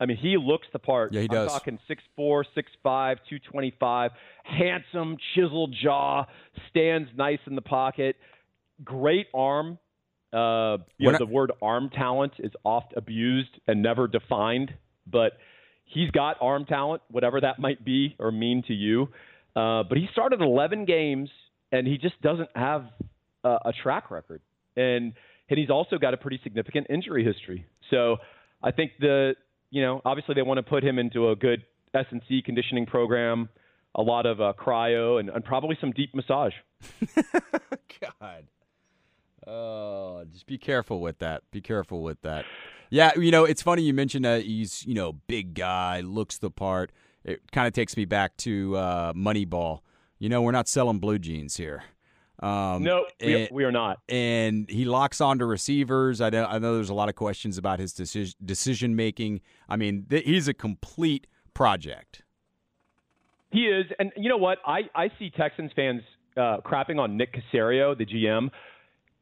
[SPEAKER 4] I mean, he looks the part.
[SPEAKER 3] Yeah, he does.
[SPEAKER 4] I'm talking 6'4", 6'5", 225, handsome, chiseled jaw, stands nice in the pocket, great arm. Uh, you know, the word arm talent is oft abused and never defined, but – he's got arm talent, whatever that might be or mean to you. Uh, but he started 11 games, and he just doesn't have a, track record. And and he's also got a pretty significant injury history. So I think the you know obviously they want to put him into a good S and C conditioning program, a lot of uh, cryo, and, and probably some deep massage.
[SPEAKER 3] God. Oh, just be careful with that. Be careful with that. Yeah, you know, it's funny you mentioned that he's, you know, big guy, looks the part. It kind of takes me back to uh, Moneyball. You know, we're not selling blue jeans here. Um,
[SPEAKER 4] no, we,
[SPEAKER 3] and,
[SPEAKER 4] we, are not.
[SPEAKER 3] And he locks onto receivers. I know, I know there's a lot of questions about his decision decision making. I mean, th- he's a complete project.
[SPEAKER 4] He is, and you know what? I, I see Texans fans uh, crapping on Nick Caserio, the GM.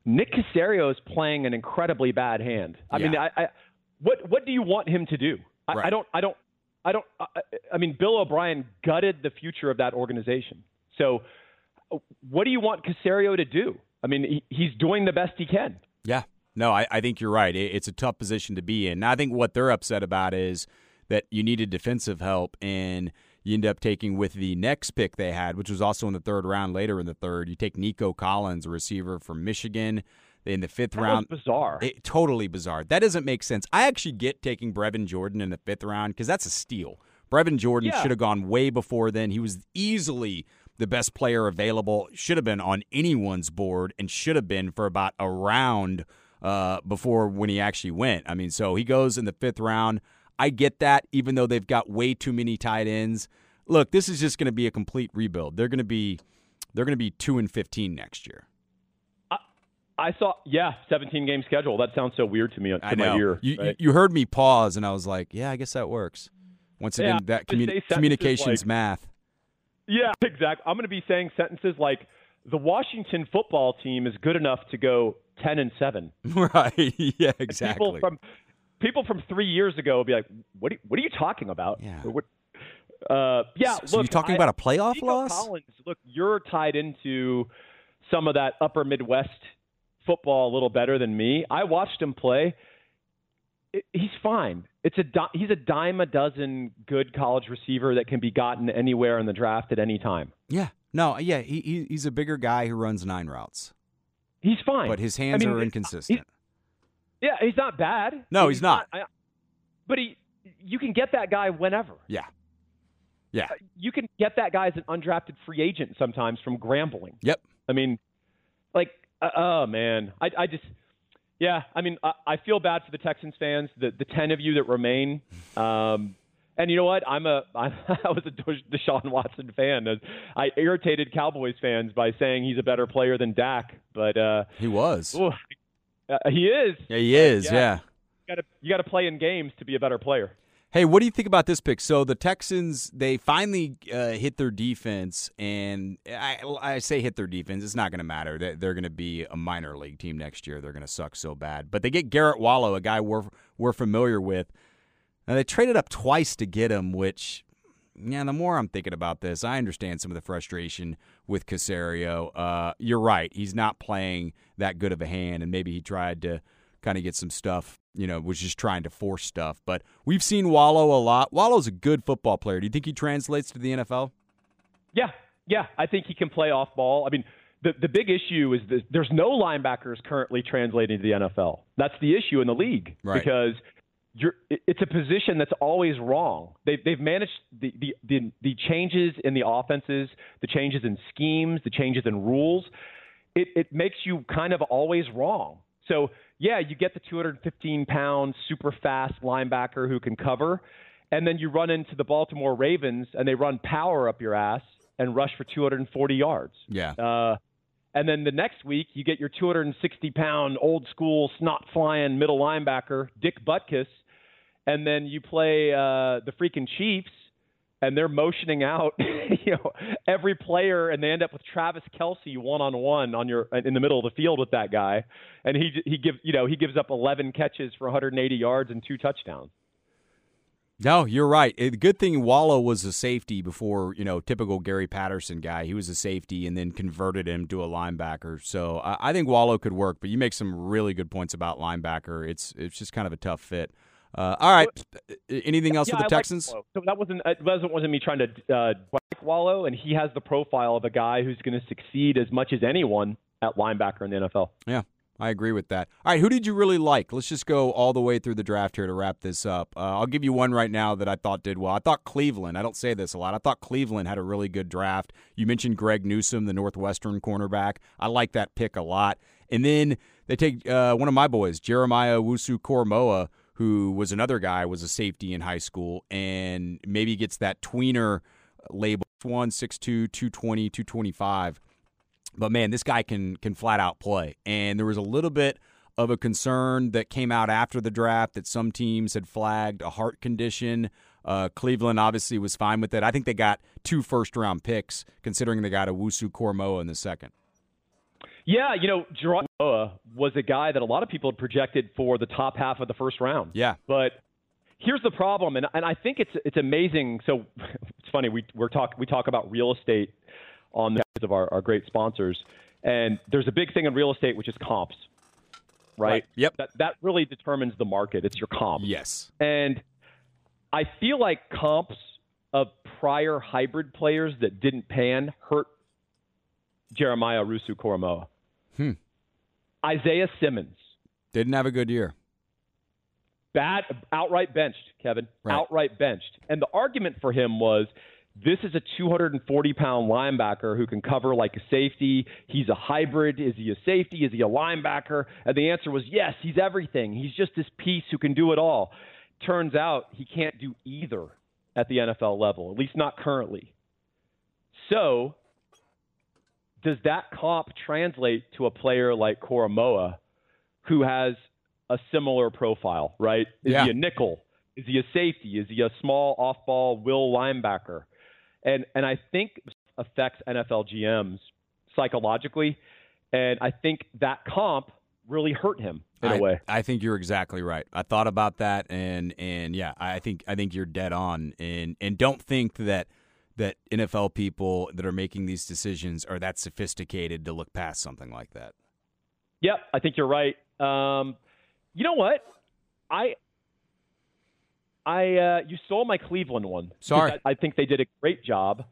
[SPEAKER 4] Nick Caserio is playing an incredibly bad hand. I
[SPEAKER 3] Yeah.
[SPEAKER 4] mean, I, I, what what do you want him to do? I,
[SPEAKER 3] Right.
[SPEAKER 4] I don't, I don't, I don't. I, I mean, Bill O'Brien gutted the future of that organization. So, uh, what do you want Caserio to do? I mean, he, he's doing the best he can.
[SPEAKER 3] Yeah. No, I, I think you're right. It, it's a tough position to be in. Now, I think what they're upset about is that you needed defensive help and you end up taking with the next pick they had, which was also in the third round, later in the third. You take Nico Collins, a receiver from Michigan, in the fifth
[SPEAKER 4] That
[SPEAKER 3] round.
[SPEAKER 4] bizarre.
[SPEAKER 3] It, totally bizarre. That doesn't make sense. I actually get taking Brevin Jordan in the fifth round because that's a steal. Brevin Jordan
[SPEAKER 4] Yeah.
[SPEAKER 3] should have gone way before then. He was easily the best player available. Should have been on anyone's board and should have been for about a round uh, before when he actually went. I mean, so he goes in the fifth round. I get that, even though they've got way too many tight ends. Look, this is just going to be a complete rebuild. They're going to be they're going to be two and fifteen next year.
[SPEAKER 4] I saw, yeah, 17 game schedule. That sounds so weird to me to
[SPEAKER 3] I
[SPEAKER 4] my
[SPEAKER 3] know.
[SPEAKER 4] ear.
[SPEAKER 3] you,
[SPEAKER 4] right?
[SPEAKER 3] you heard me pause, and I was like, "Yeah, I guess that works." Once
[SPEAKER 4] Yeah,
[SPEAKER 3] again, that
[SPEAKER 4] but
[SPEAKER 3] communi- communications
[SPEAKER 4] like-
[SPEAKER 3] math.
[SPEAKER 4] Yeah, exactly. I'm going to be saying sentences like the Washington football team is good enough to go 10 and 7.
[SPEAKER 3] right? Yeah,
[SPEAKER 4] And
[SPEAKER 3] exactly.
[SPEAKER 4] People from people from 3 years ago will be like, "What are, what are you talking about?"
[SPEAKER 3] Yeah.
[SPEAKER 4] Or what- uh, yeah,
[SPEAKER 3] so
[SPEAKER 4] look,
[SPEAKER 3] you're talking
[SPEAKER 4] I-
[SPEAKER 3] about a playoff
[SPEAKER 4] Nico
[SPEAKER 3] loss?
[SPEAKER 4] Collins, look, you're tied into some of that upper Midwest football a little better than me. I watched him play. It, he's fine. It's a di- he's a dime a dozen good college receiver that can be gotten anywhere in the draft at any time.
[SPEAKER 3] Yeah. No. Yeah. He, he he's a bigger guy who runs nine routes,
[SPEAKER 4] He's fine.
[SPEAKER 3] but his hands
[SPEAKER 4] I mean,
[SPEAKER 3] are inconsistent.
[SPEAKER 4] Yeah, he's not bad.
[SPEAKER 3] No, he's not.
[SPEAKER 4] I- but he, you can get that guy whenever.
[SPEAKER 3] yeah. Yeah.
[SPEAKER 4] Uh, you can get that guy as an undrafted free agent sometimes from Grambling.
[SPEAKER 3] Yep.
[SPEAKER 4] I mean, like, uh, oh man, I, I just, yeah. I mean, I, I feel bad for the Texans fans, the the ten of you that remain. Um, and you know what? I'm a I, I was a Deshaun Watson fan. I irritated Cowboys fans by saying he's a better player than Dak, but uh,
[SPEAKER 3] He was.
[SPEAKER 4] ooh, uh, he is.
[SPEAKER 3] Yeah, he is.
[SPEAKER 4] yeah.
[SPEAKER 3] yeah.
[SPEAKER 4] You got to you got to play in games to be a better player.
[SPEAKER 3] Hey, what do you think about this pick? So the Texans, they finally uh, hit their defense, and I, I say hit their defense. It's not going to matter. They, they're going to be a minor league team next year. They're going to suck so bad. But they get Garrett Wallow, a guy we're we're familiar with. Now they traded up twice to get him, which, yeah. The more I'm thinking about this, I understand some of the frustration with Caserio. Uh, you're right. He's not playing that good of a hand, and maybe he tried to kind of get some stuff, you know, was just trying to force stuff. But we've seen Wallow a lot. Wallow's a good football player. Do you think he translates to the NFL?
[SPEAKER 4] Yeah, yeah. I think he can play off ball. I mean, the the big issue is that there's no linebackers currently translating to the NFL. That's the issue in the league
[SPEAKER 3] Right.
[SPEAKER 4] because you're it's a position that's always wrong. They've they've managed the, the the the changes in the offenses, the changes in schemes, the changes in rules. It it makes you kind of always wrong. So yeah, you get the 215 pound super fast linebacker who can cover, and then you run into the Baltimore Ravens and they run power up your ass and rush for 240 yards.
[SPEAKER 3] Yeah.
[SPEAKER 4] Uh, and then the next week, you get your 260 pound old school snot flying middle linebacker, Dick Butkus. And then you play uh, the freaking Chiefs, and they're motioning out, you know, every player, and they end up with Travis Kelce one on one on your in the middle of the field with that guy, and he he gives you know he gives up 11 catches for 180 yards and two touchdowns.
[SPEAKER 3] No, you're right. The good thing Wallow was a safety before, you know, typical Gary Patterson guy. He was a safety and then converted him to a linebacker. So I, I think Wallow could work, but you make some really good points about linebacker. It's it's just kind of a tough fit. Uh, all right. Anything else
[SPEAKER 4] yeah,
[SPEAKER 3] with the
[SPEAKER 4] I
[SPEAKER 3] Texans?
[SPEAKER 4] Wallow. so that wasn't it wasn't wasn't me trying to uh, like Wallow, and he has the profile of a guy who's going to succeed as much as anyone at linebacker in the NFL.
[SPEAKER 3] Yeah, I agree with that. All right, who did you really like? Let's just go all the way through the draft here to wrap this up. Uh, I'll give you one right now that I thought did well. I thought Cleveland, I don't say this a lot, I thought Cleveland had a really good draft. You mentioned Greg Newsome, the Northwestern cornerback. I like that pick a lot. And then they take uh, one of my boys, Jeremiah Owusu-Koramoah, who was another guy, was a safety in high school, and maybe gets that tweener label, 1, 6'2", 220, 225. But man, this guy can can flat out play. And there was a little bit of a concern that came out after the draft that some teams had flagged a heart condition. Uh, Cleveland obviously was fine with it. I think they got two first round picks, considering they got a Wusu Koromoa in the second.
[SPEAKER 4] Yeah, you know, Gerard Noah was a guy that a lot of people had projected for the top half of the first round.
[SPEAKER 3] Yeah.
[SPEAKER 4] But here's the problem, and, and I think it's it's amazing. So it's funny we we're talk we talk about real estate on the of our, our great sponsors, and there's a big thing in real estate which is comps, right?
[SPEAKER 3] Right. Yep.
[SPEAKER 4] That that really determines the market. It's your comp.
[SPEAKER 3] Yes.
[SPEAKER 4] And I feel like comps of prior hybrid players that didn't pan hurt Jeremiah Owusu-Koramoah.
[SPEAKER 3] Hmm.
[SPEAKER 4] Isaiah Simmons,
[SPEAKER 3] Didn't have a good year.
[SPEAKER 4] bad, outright benched, Kevin,
[SPEAKER 3] Right.
[SPEAKER 4] outright benched. And the argument for him was this is a 240 pound linebacker who can cover like a safety. He's a hybrid. Is he a safety? Is he a linebacker? And the answer was yes, he's everything. He's just this piece who can do it all. Turns out he can't do either at the NFL level, at least not currently. So, does that comp translate to a player like Koramoah, who has a similar profile, right? Is
[SPEAKER 3] Yeah.
[SPEAKER 4] he a nickel? Is he a safety? Is he a small off-ball will linebacker? And and I think affects NFL GMs psychologically, and I think that comp really hurt him in
[SPEAKER 3] I,
[SPEAKER 4] a way.
[SPEAKER 3] I think you're exactly right. I thought about that, and and yeah, I think I think you're dead on. And and don't think that that NFL people that are making these decisions are that sophisticated to look past something like that.
[SPEAKER 4] Yep, I think you're right. Um, you know what? I I uh, you stole my Cleveland one.
[SPEAKER 3] Sorry.
[SPEAKER 4] I, I think they did a great job.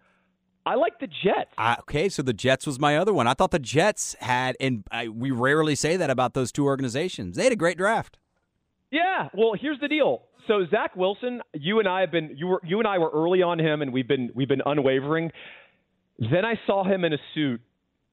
[SPEAKER 4] I like the Jets.
[SPEAKER 3] I, okay, so the Jets was my other one. I thought the Jets had, and I, we rarely say that about those two organizations. They had a great draft.
[SPEAKER 4] Yeah. Well, here's the deal. So Zach Wilson, you and I have been you were you and I were early on him, and we've been we've been unwavering. Then I saw him in a suit.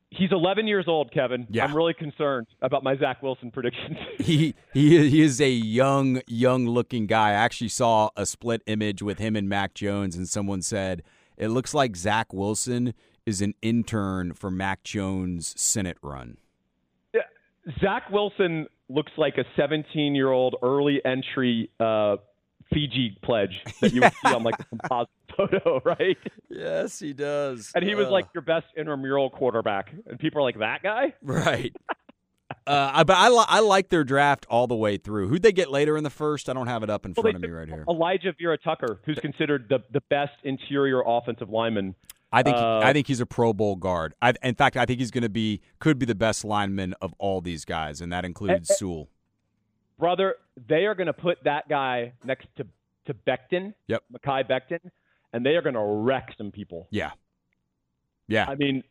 [SPEAKER 4] He's 11 years old, Kevin.
[SPEAKER 3] Yeah.
[SPEAKER 4] I'm really concerned about my Zach Wilson predictions.
[SPEAKER 3] He he he is a young young looking guy. I actually saw a split image with him and Mac Jones, and someone said it looks like Zach Wilson is an intern for Mac Jones' Senate run.
[SPEAKER 4] Zach Wilson looks like a 17 year old early entry uh, Fiji pledge that you would see on like a composite photo, right?
[SPEAKER 3] Yes, he does.
[SPEAKER 4] And he was like your best intramural quarterback, and people are like that guy.
[SPEAKER 3] right. Uh, I- but I, li- I like their draft all the way through. Who'd they get later in the first? I don't have it up in
[SPEAKER 4] Well,
[SPEAKER 3] front of me right here.
[SPEAKER 4] Alijah Vera-Tucker, who's considered the the best interior offensive lineman.
[SPEAKER 3] I think
[SPEAKER 4] uh,
[SPEAKER 3] I think he's a Pro Bowl guard. I, in fact, I think he's going to be could be the best lineman of all these guys, and that includes
[SPEAKER 4] Eh, eh.
[SPEAKER 3] Sewell.
[SPEAKER 4] Brother, they are going to put that guy next to to Becton,
[SPEAKER 3] Yep.
[SPEAKER 4] Mekhi Becton, and they are going to wreck some people.
[SPEAKER 3] Yeah, yeah.
[SPEAKER 4] I mean,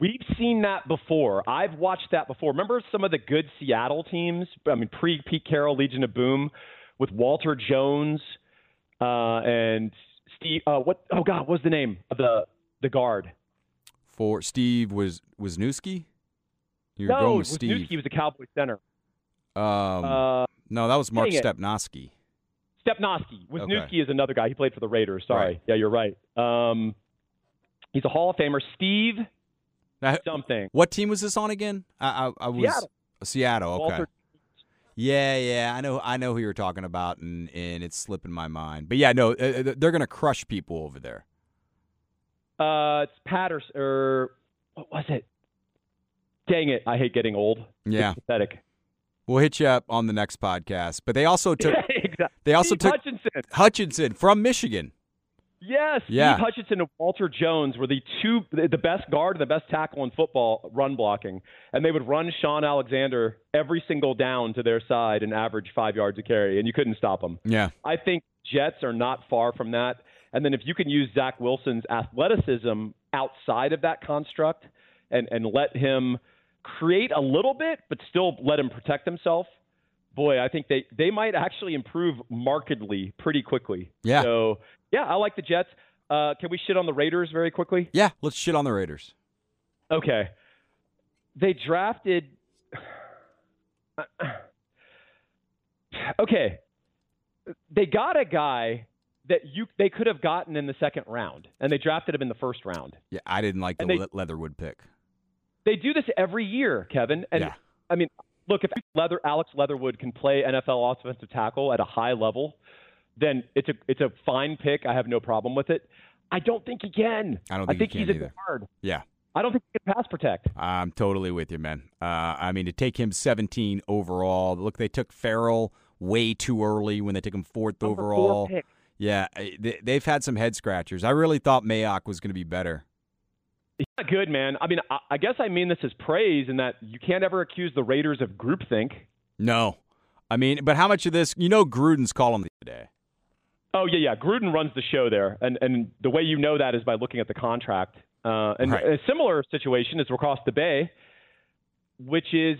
[SPEAKER 4] we've seen that before. I've watched that before. Remember some of the good Seattle teams? I mean, pre Pete Carroll, Legion of Boom, with Walter Jones uh, and Steve. Uh, what? Oh God, what's the name of the the guard?
[SPEAKER 3] For Steve was Wisniewski. You're
[SPEAKER 4] no,
[SPEAKER 3] going with Steve.
[SPEAKER 4] Wisniewski was a Cowboy center.
[SPEAKER 3] Um,
[SPEAKER 4] Uh,
[SPEAKER 3] no, that was Mark. Stepnoski.
[SPEAKER 4] Stepnoski. Wisniewski
[SPEAKER 3] Okay.
[SPEAKER 4] is another guy. He played for the Raiders. Sorry.
[SPEAKER 3] Right.
[SPEAKER 4] Yeah, you're right. Um, he's a Hall of Famer. Steve
[SPEAKER 3] Now,
[SPEAKER 4] something.
[SPEAKER 3] what team was this on again? I, I, I was
[SPEAKER 4] Seattle.
[SPEAKER 3] Seattle, Okay.
[SPEAKER 4] Walter
[SPEAKER 3] Yeah, yeah. I know. I know who you're talking about, and and it's slipping my mind. But yeah, no, uh, uh, they're going to crush people over there.
[SPEAKER 4] Uh, it's Patterson or what was it? Dang it! I hate getting old.
[SPEAKER 3] Yeah,
[SPEAKER 4] It's pathetic.
[SPEAKER 3] we'll hit you up on the next podcast. But they also took
[SPEAKER 4] exactly.
[SPEAKER 3] they also
[SPEAKER 4] Steve
[SPEAKER 3] took
[SPEAKER 4] Hutchinson.
[SPEAKER 3] Hutchinson from Michigan.
[SPEAKER 4] Yes,
[SPEAKER 3] Yeah.
[SPEAKER 4] Steve Hutchinson and Walter Jones were the two, the best guard and the best tackle in football run blocking, and they would run Shaun Alexander every single down to their side and average five yards a carry, and you couldn't stop them.
[SPEAKER 3] Yeah,
[SPEAKER 4] I think Jets are not far from that. And then if you can use Zach Wilson's athleticism outside of that construct and, and let him create a little bit, but still let him protect himself, boy, I think they, they might actually improve markedly pretty quickly.
[SPEAKER 3] Yeah.
[SPEAKER 4] So, yeah, I like the Jets. Uh, can we shit on the Raiders very quickly?
[SPEAKER 3] yeah. Let's shit on the Raiders.
[SPEAKER 4] Okay. They drafted okay, they got a guy that you they could have gotten in the second round, and they drafted him in the first round.
[SPEAKER 3] Yeah, I didn't like the
[SPEAKER 4] they-
[SPEAKER 3] Leatherwood pick.
[SPEAKER 4] They do this every year, Kevin. And
[SPEAKER 3] Yeah.
[SPEAKER 4] I mean, look, if Leather Alex Leatherwood can play NFL offensive tackle at a high level, then it's a it's a fine pick. I have no problem with it. I don't think he can.
[SPEAKER 3] I don't think he
[SPEAKER 4] think
[SPEAKER 3] can
[SPEAKER 4] he's a guard.
[SPEAKER 3] Yeah.
[SPEAKER 4] I don't think he can pass protect.
[SPEAKER 3] I'm totally with you, man. Uh, I mean, to take him 17 overall. Look, they took Ferrell way too early when they took him fourth
[SPEAKER 4] Number four
[SPEAKER 3] overall.
[SPEAKER 4] pick.
[SPEAKER 3] Yeah, they, they've had some head scratchers. I really thought Mayock was going to be better.
[SPEAKER 4] He's not good, man. I mean, I, I guess I mean this as praise in that you can't ever accuse the Raiders of groupthink.
[SPEAKER 3] No, I mean, but how much of this? You know, Gruden's calling the day.
[SPEAKER 4] Oh yeah, yeah. Gruden runs the show there, and and the way you know that is by looking at the contract. Uh, and
[SPEAKER 3] Right.
[SPEAKER 4] a similar situation is across the bay, which is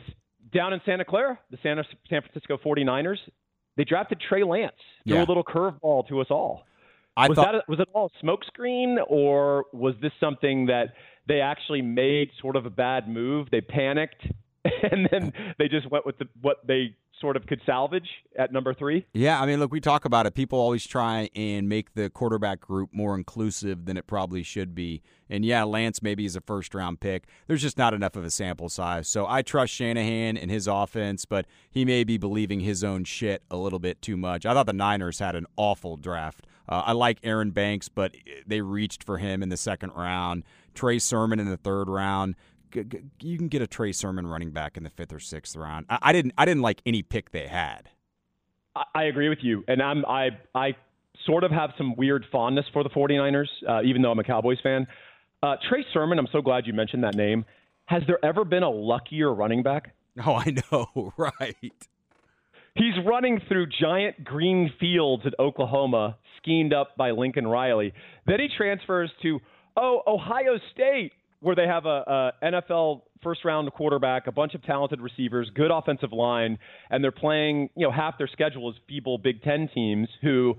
[SPEAKER 4] down in Santa Clara, the San San Francisco 49ers. They drafted Trey Lance. Threw
[SPEAKER 3] Yeah.
[SPEAKER 4] a little curveball to us all.
[SPEAKER 3] I
[SPEAKER 4] was
[SPEAKER 3] thought
[SPEAKER 4] that a, was it all a smokescreen, or was this something that they actually made sort of a bad move? They panicked, and then they just went with the, what they sort of could salvage at number three.
[SPEAKER 3] Yeah, I mean, look, we talk about it. People always try and make the quarterback group more inclusive than it probably should be. And yeah, Lance maybe is a first round pick. There's just not enough of a sample size. So I trust Shanahan and his offense, but he may be believing his own shit a little bit too much. I thought the Niners had an awful draft. Uh, I like Aaron Banks, but they reached for him in the second round. Trey Sermon in the third round. You can get a Trey Sermon running back in the fifth or sixth round. I, I didn't. I didn't like any pick they had.
[SPEAKER 4] I, I agree with you, and I'm I I sort of have some weird fondness for the 49ers, uh, even though I'm a Cowboys fan. Uh, Trey Sermon, I'm so glad you mentioned that name. Has there ever been a luckier running back?
[SPEAKER 3] Oh, I know, right?
[SPEAKER 4] He's running through giant green fields at Oklahoma, schemed up by Lincoln Riley. Then he transfers to oh Ohio State, where they have a, a NFL first round quarterback, a bunch of talented receivers, good offensive line, and they're playing. You know, half their schedule is feeble Big Ten teams who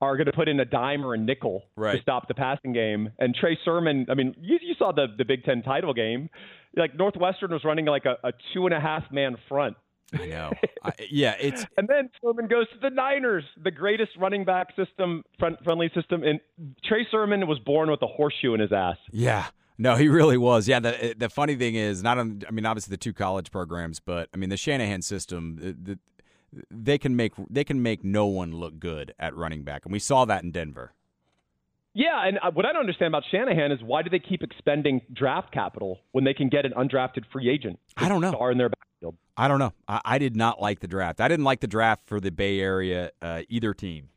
[SPEAKER 4] are going to put in a dime or a nickel to stop the passing game. And Trey Sermon, I mean, you, you saw the the Big Ten title game. Like Northwestern was running like a, a two and a half man front.
[SPEAKER 3] I know. I, yeah, it's
[SPEAKER 4] And then Sermon goes to the Niners, the greatest running back system, front friendly system. And Trey Sermon was born with a horseshoe in his ass.
[SPEAKER 3] yeah. No, he really was. Yeah. The the funny thing is, not on. I mean, obviously the two college programs, but I mean the Shanahan system. The, the, they can make they can make no one look good at running back, and we saw that in Denver.
[SPEAKER 4] Yeah, and uh, what I don't understand about Shanahan is why do they keep expending draft capital when they can get an undrafted free agent?
[SPEAKER 3] I don't know.
[SPEAKER 4] Star in their backfield.
[SPEAKER 3] I don't know. I, I did not like the draft. I didn't like the draft for the Bay Area uh, either team.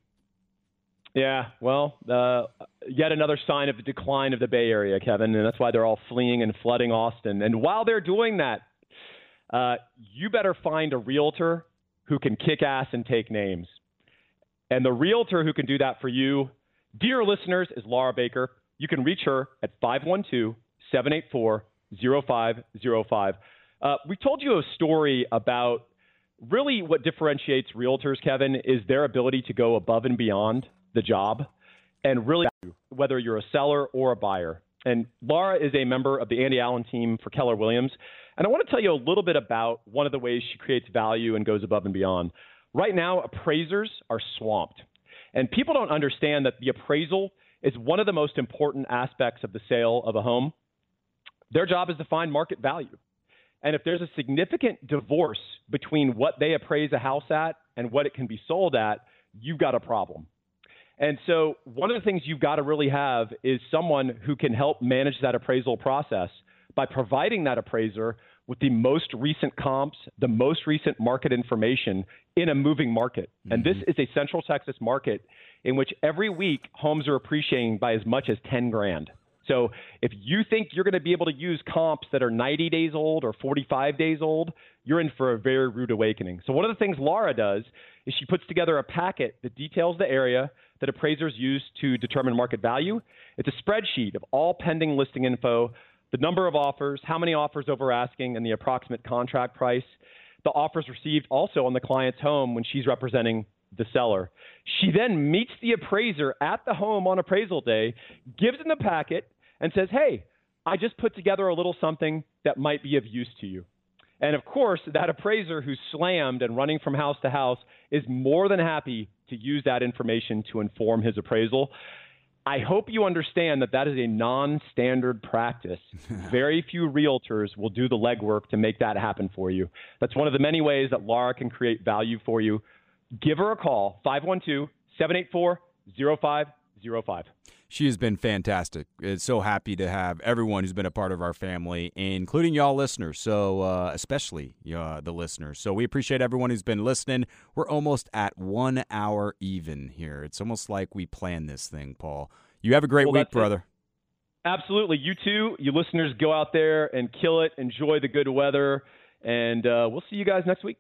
[SPEAKER 4] Yeah, well, uh, yet another sign of the decline of the Bay Area, Kevin, and that's why they're all fleeing and flooding Austin. And while they're doing that, uh, you better find a realtor who can kick ass and take names. And the realtor who can do that for you, dear listeners, is Laura Baker. You can reach her at 512 784 0505. Uh, We told you a story about really what differentiates realtors, Kevin, is their ability to go above and beyond the job and really whether you're a seller or a buyer. And Laura is a member of the Andy Allen team for Keller Williams. And I want to tell you a little bit about one of the ways she creates value and goes above and beyond. Right now, appraisers are swamped. And people don't understand that the appraisal is one of the most important aspects of the sale of a home. Their job is to find market value. And if there's a significant divorce between what they appraise a house at and what it can be sold at, you've got a problem. And so, one of the things you've got to really have is someone who can help manage that appraisal process by providing that appraiser with the most recent comps, the most recent market information in a moving market. And this mm-hmm. is a Central Texas market in which every week homes are appreciating by as much as 10 grand. So if you think you're going to be able to use comps that are 90 days old or 45 days old, you're in for a very rude awakening. So one of the things Laura does is she puts together a packet that details the area that appraisers use to determine market value. It's a spreadsheet of all pending listing info, the number of offers, how many offers over asking, and the approximate contract price. The offers received also on the client's home when she's representing the seller. She then meets the appraiser at the home on appraisal day, gives him the packet, and says, Hey, I just put together a little something that might be of use to you. And of course, that appraiser who's slammed and running from house to house is more than happy to use that information to inform his appraisal. I hope you understand that that is a non standard practice. Very few realtors will do the legwork to make that happen for you. That's one of the many ways that Laura can create value for you. Give her a call, 512 784 0505.
[SPEAKER 3] She has been fantastic. It's so happy to have everyone who's been a part of our family, including y'all listeners. So, uh, especially uh, the listeners. So, we appreciate everyone who's been listening. We're almost at one hour even here. It's almost like we planned this thing, Paul. You have a great
[SPEAKER 4] Well,
[SPEAKER 3] week,
[SPEAKER 4] that's it.
[SPEAKER 3] brother.
[SPEAKER 4] Absolutely. You too, you listeners, go out there and kill it. Enjoy the good weather. And uh, we'll see you guys next week.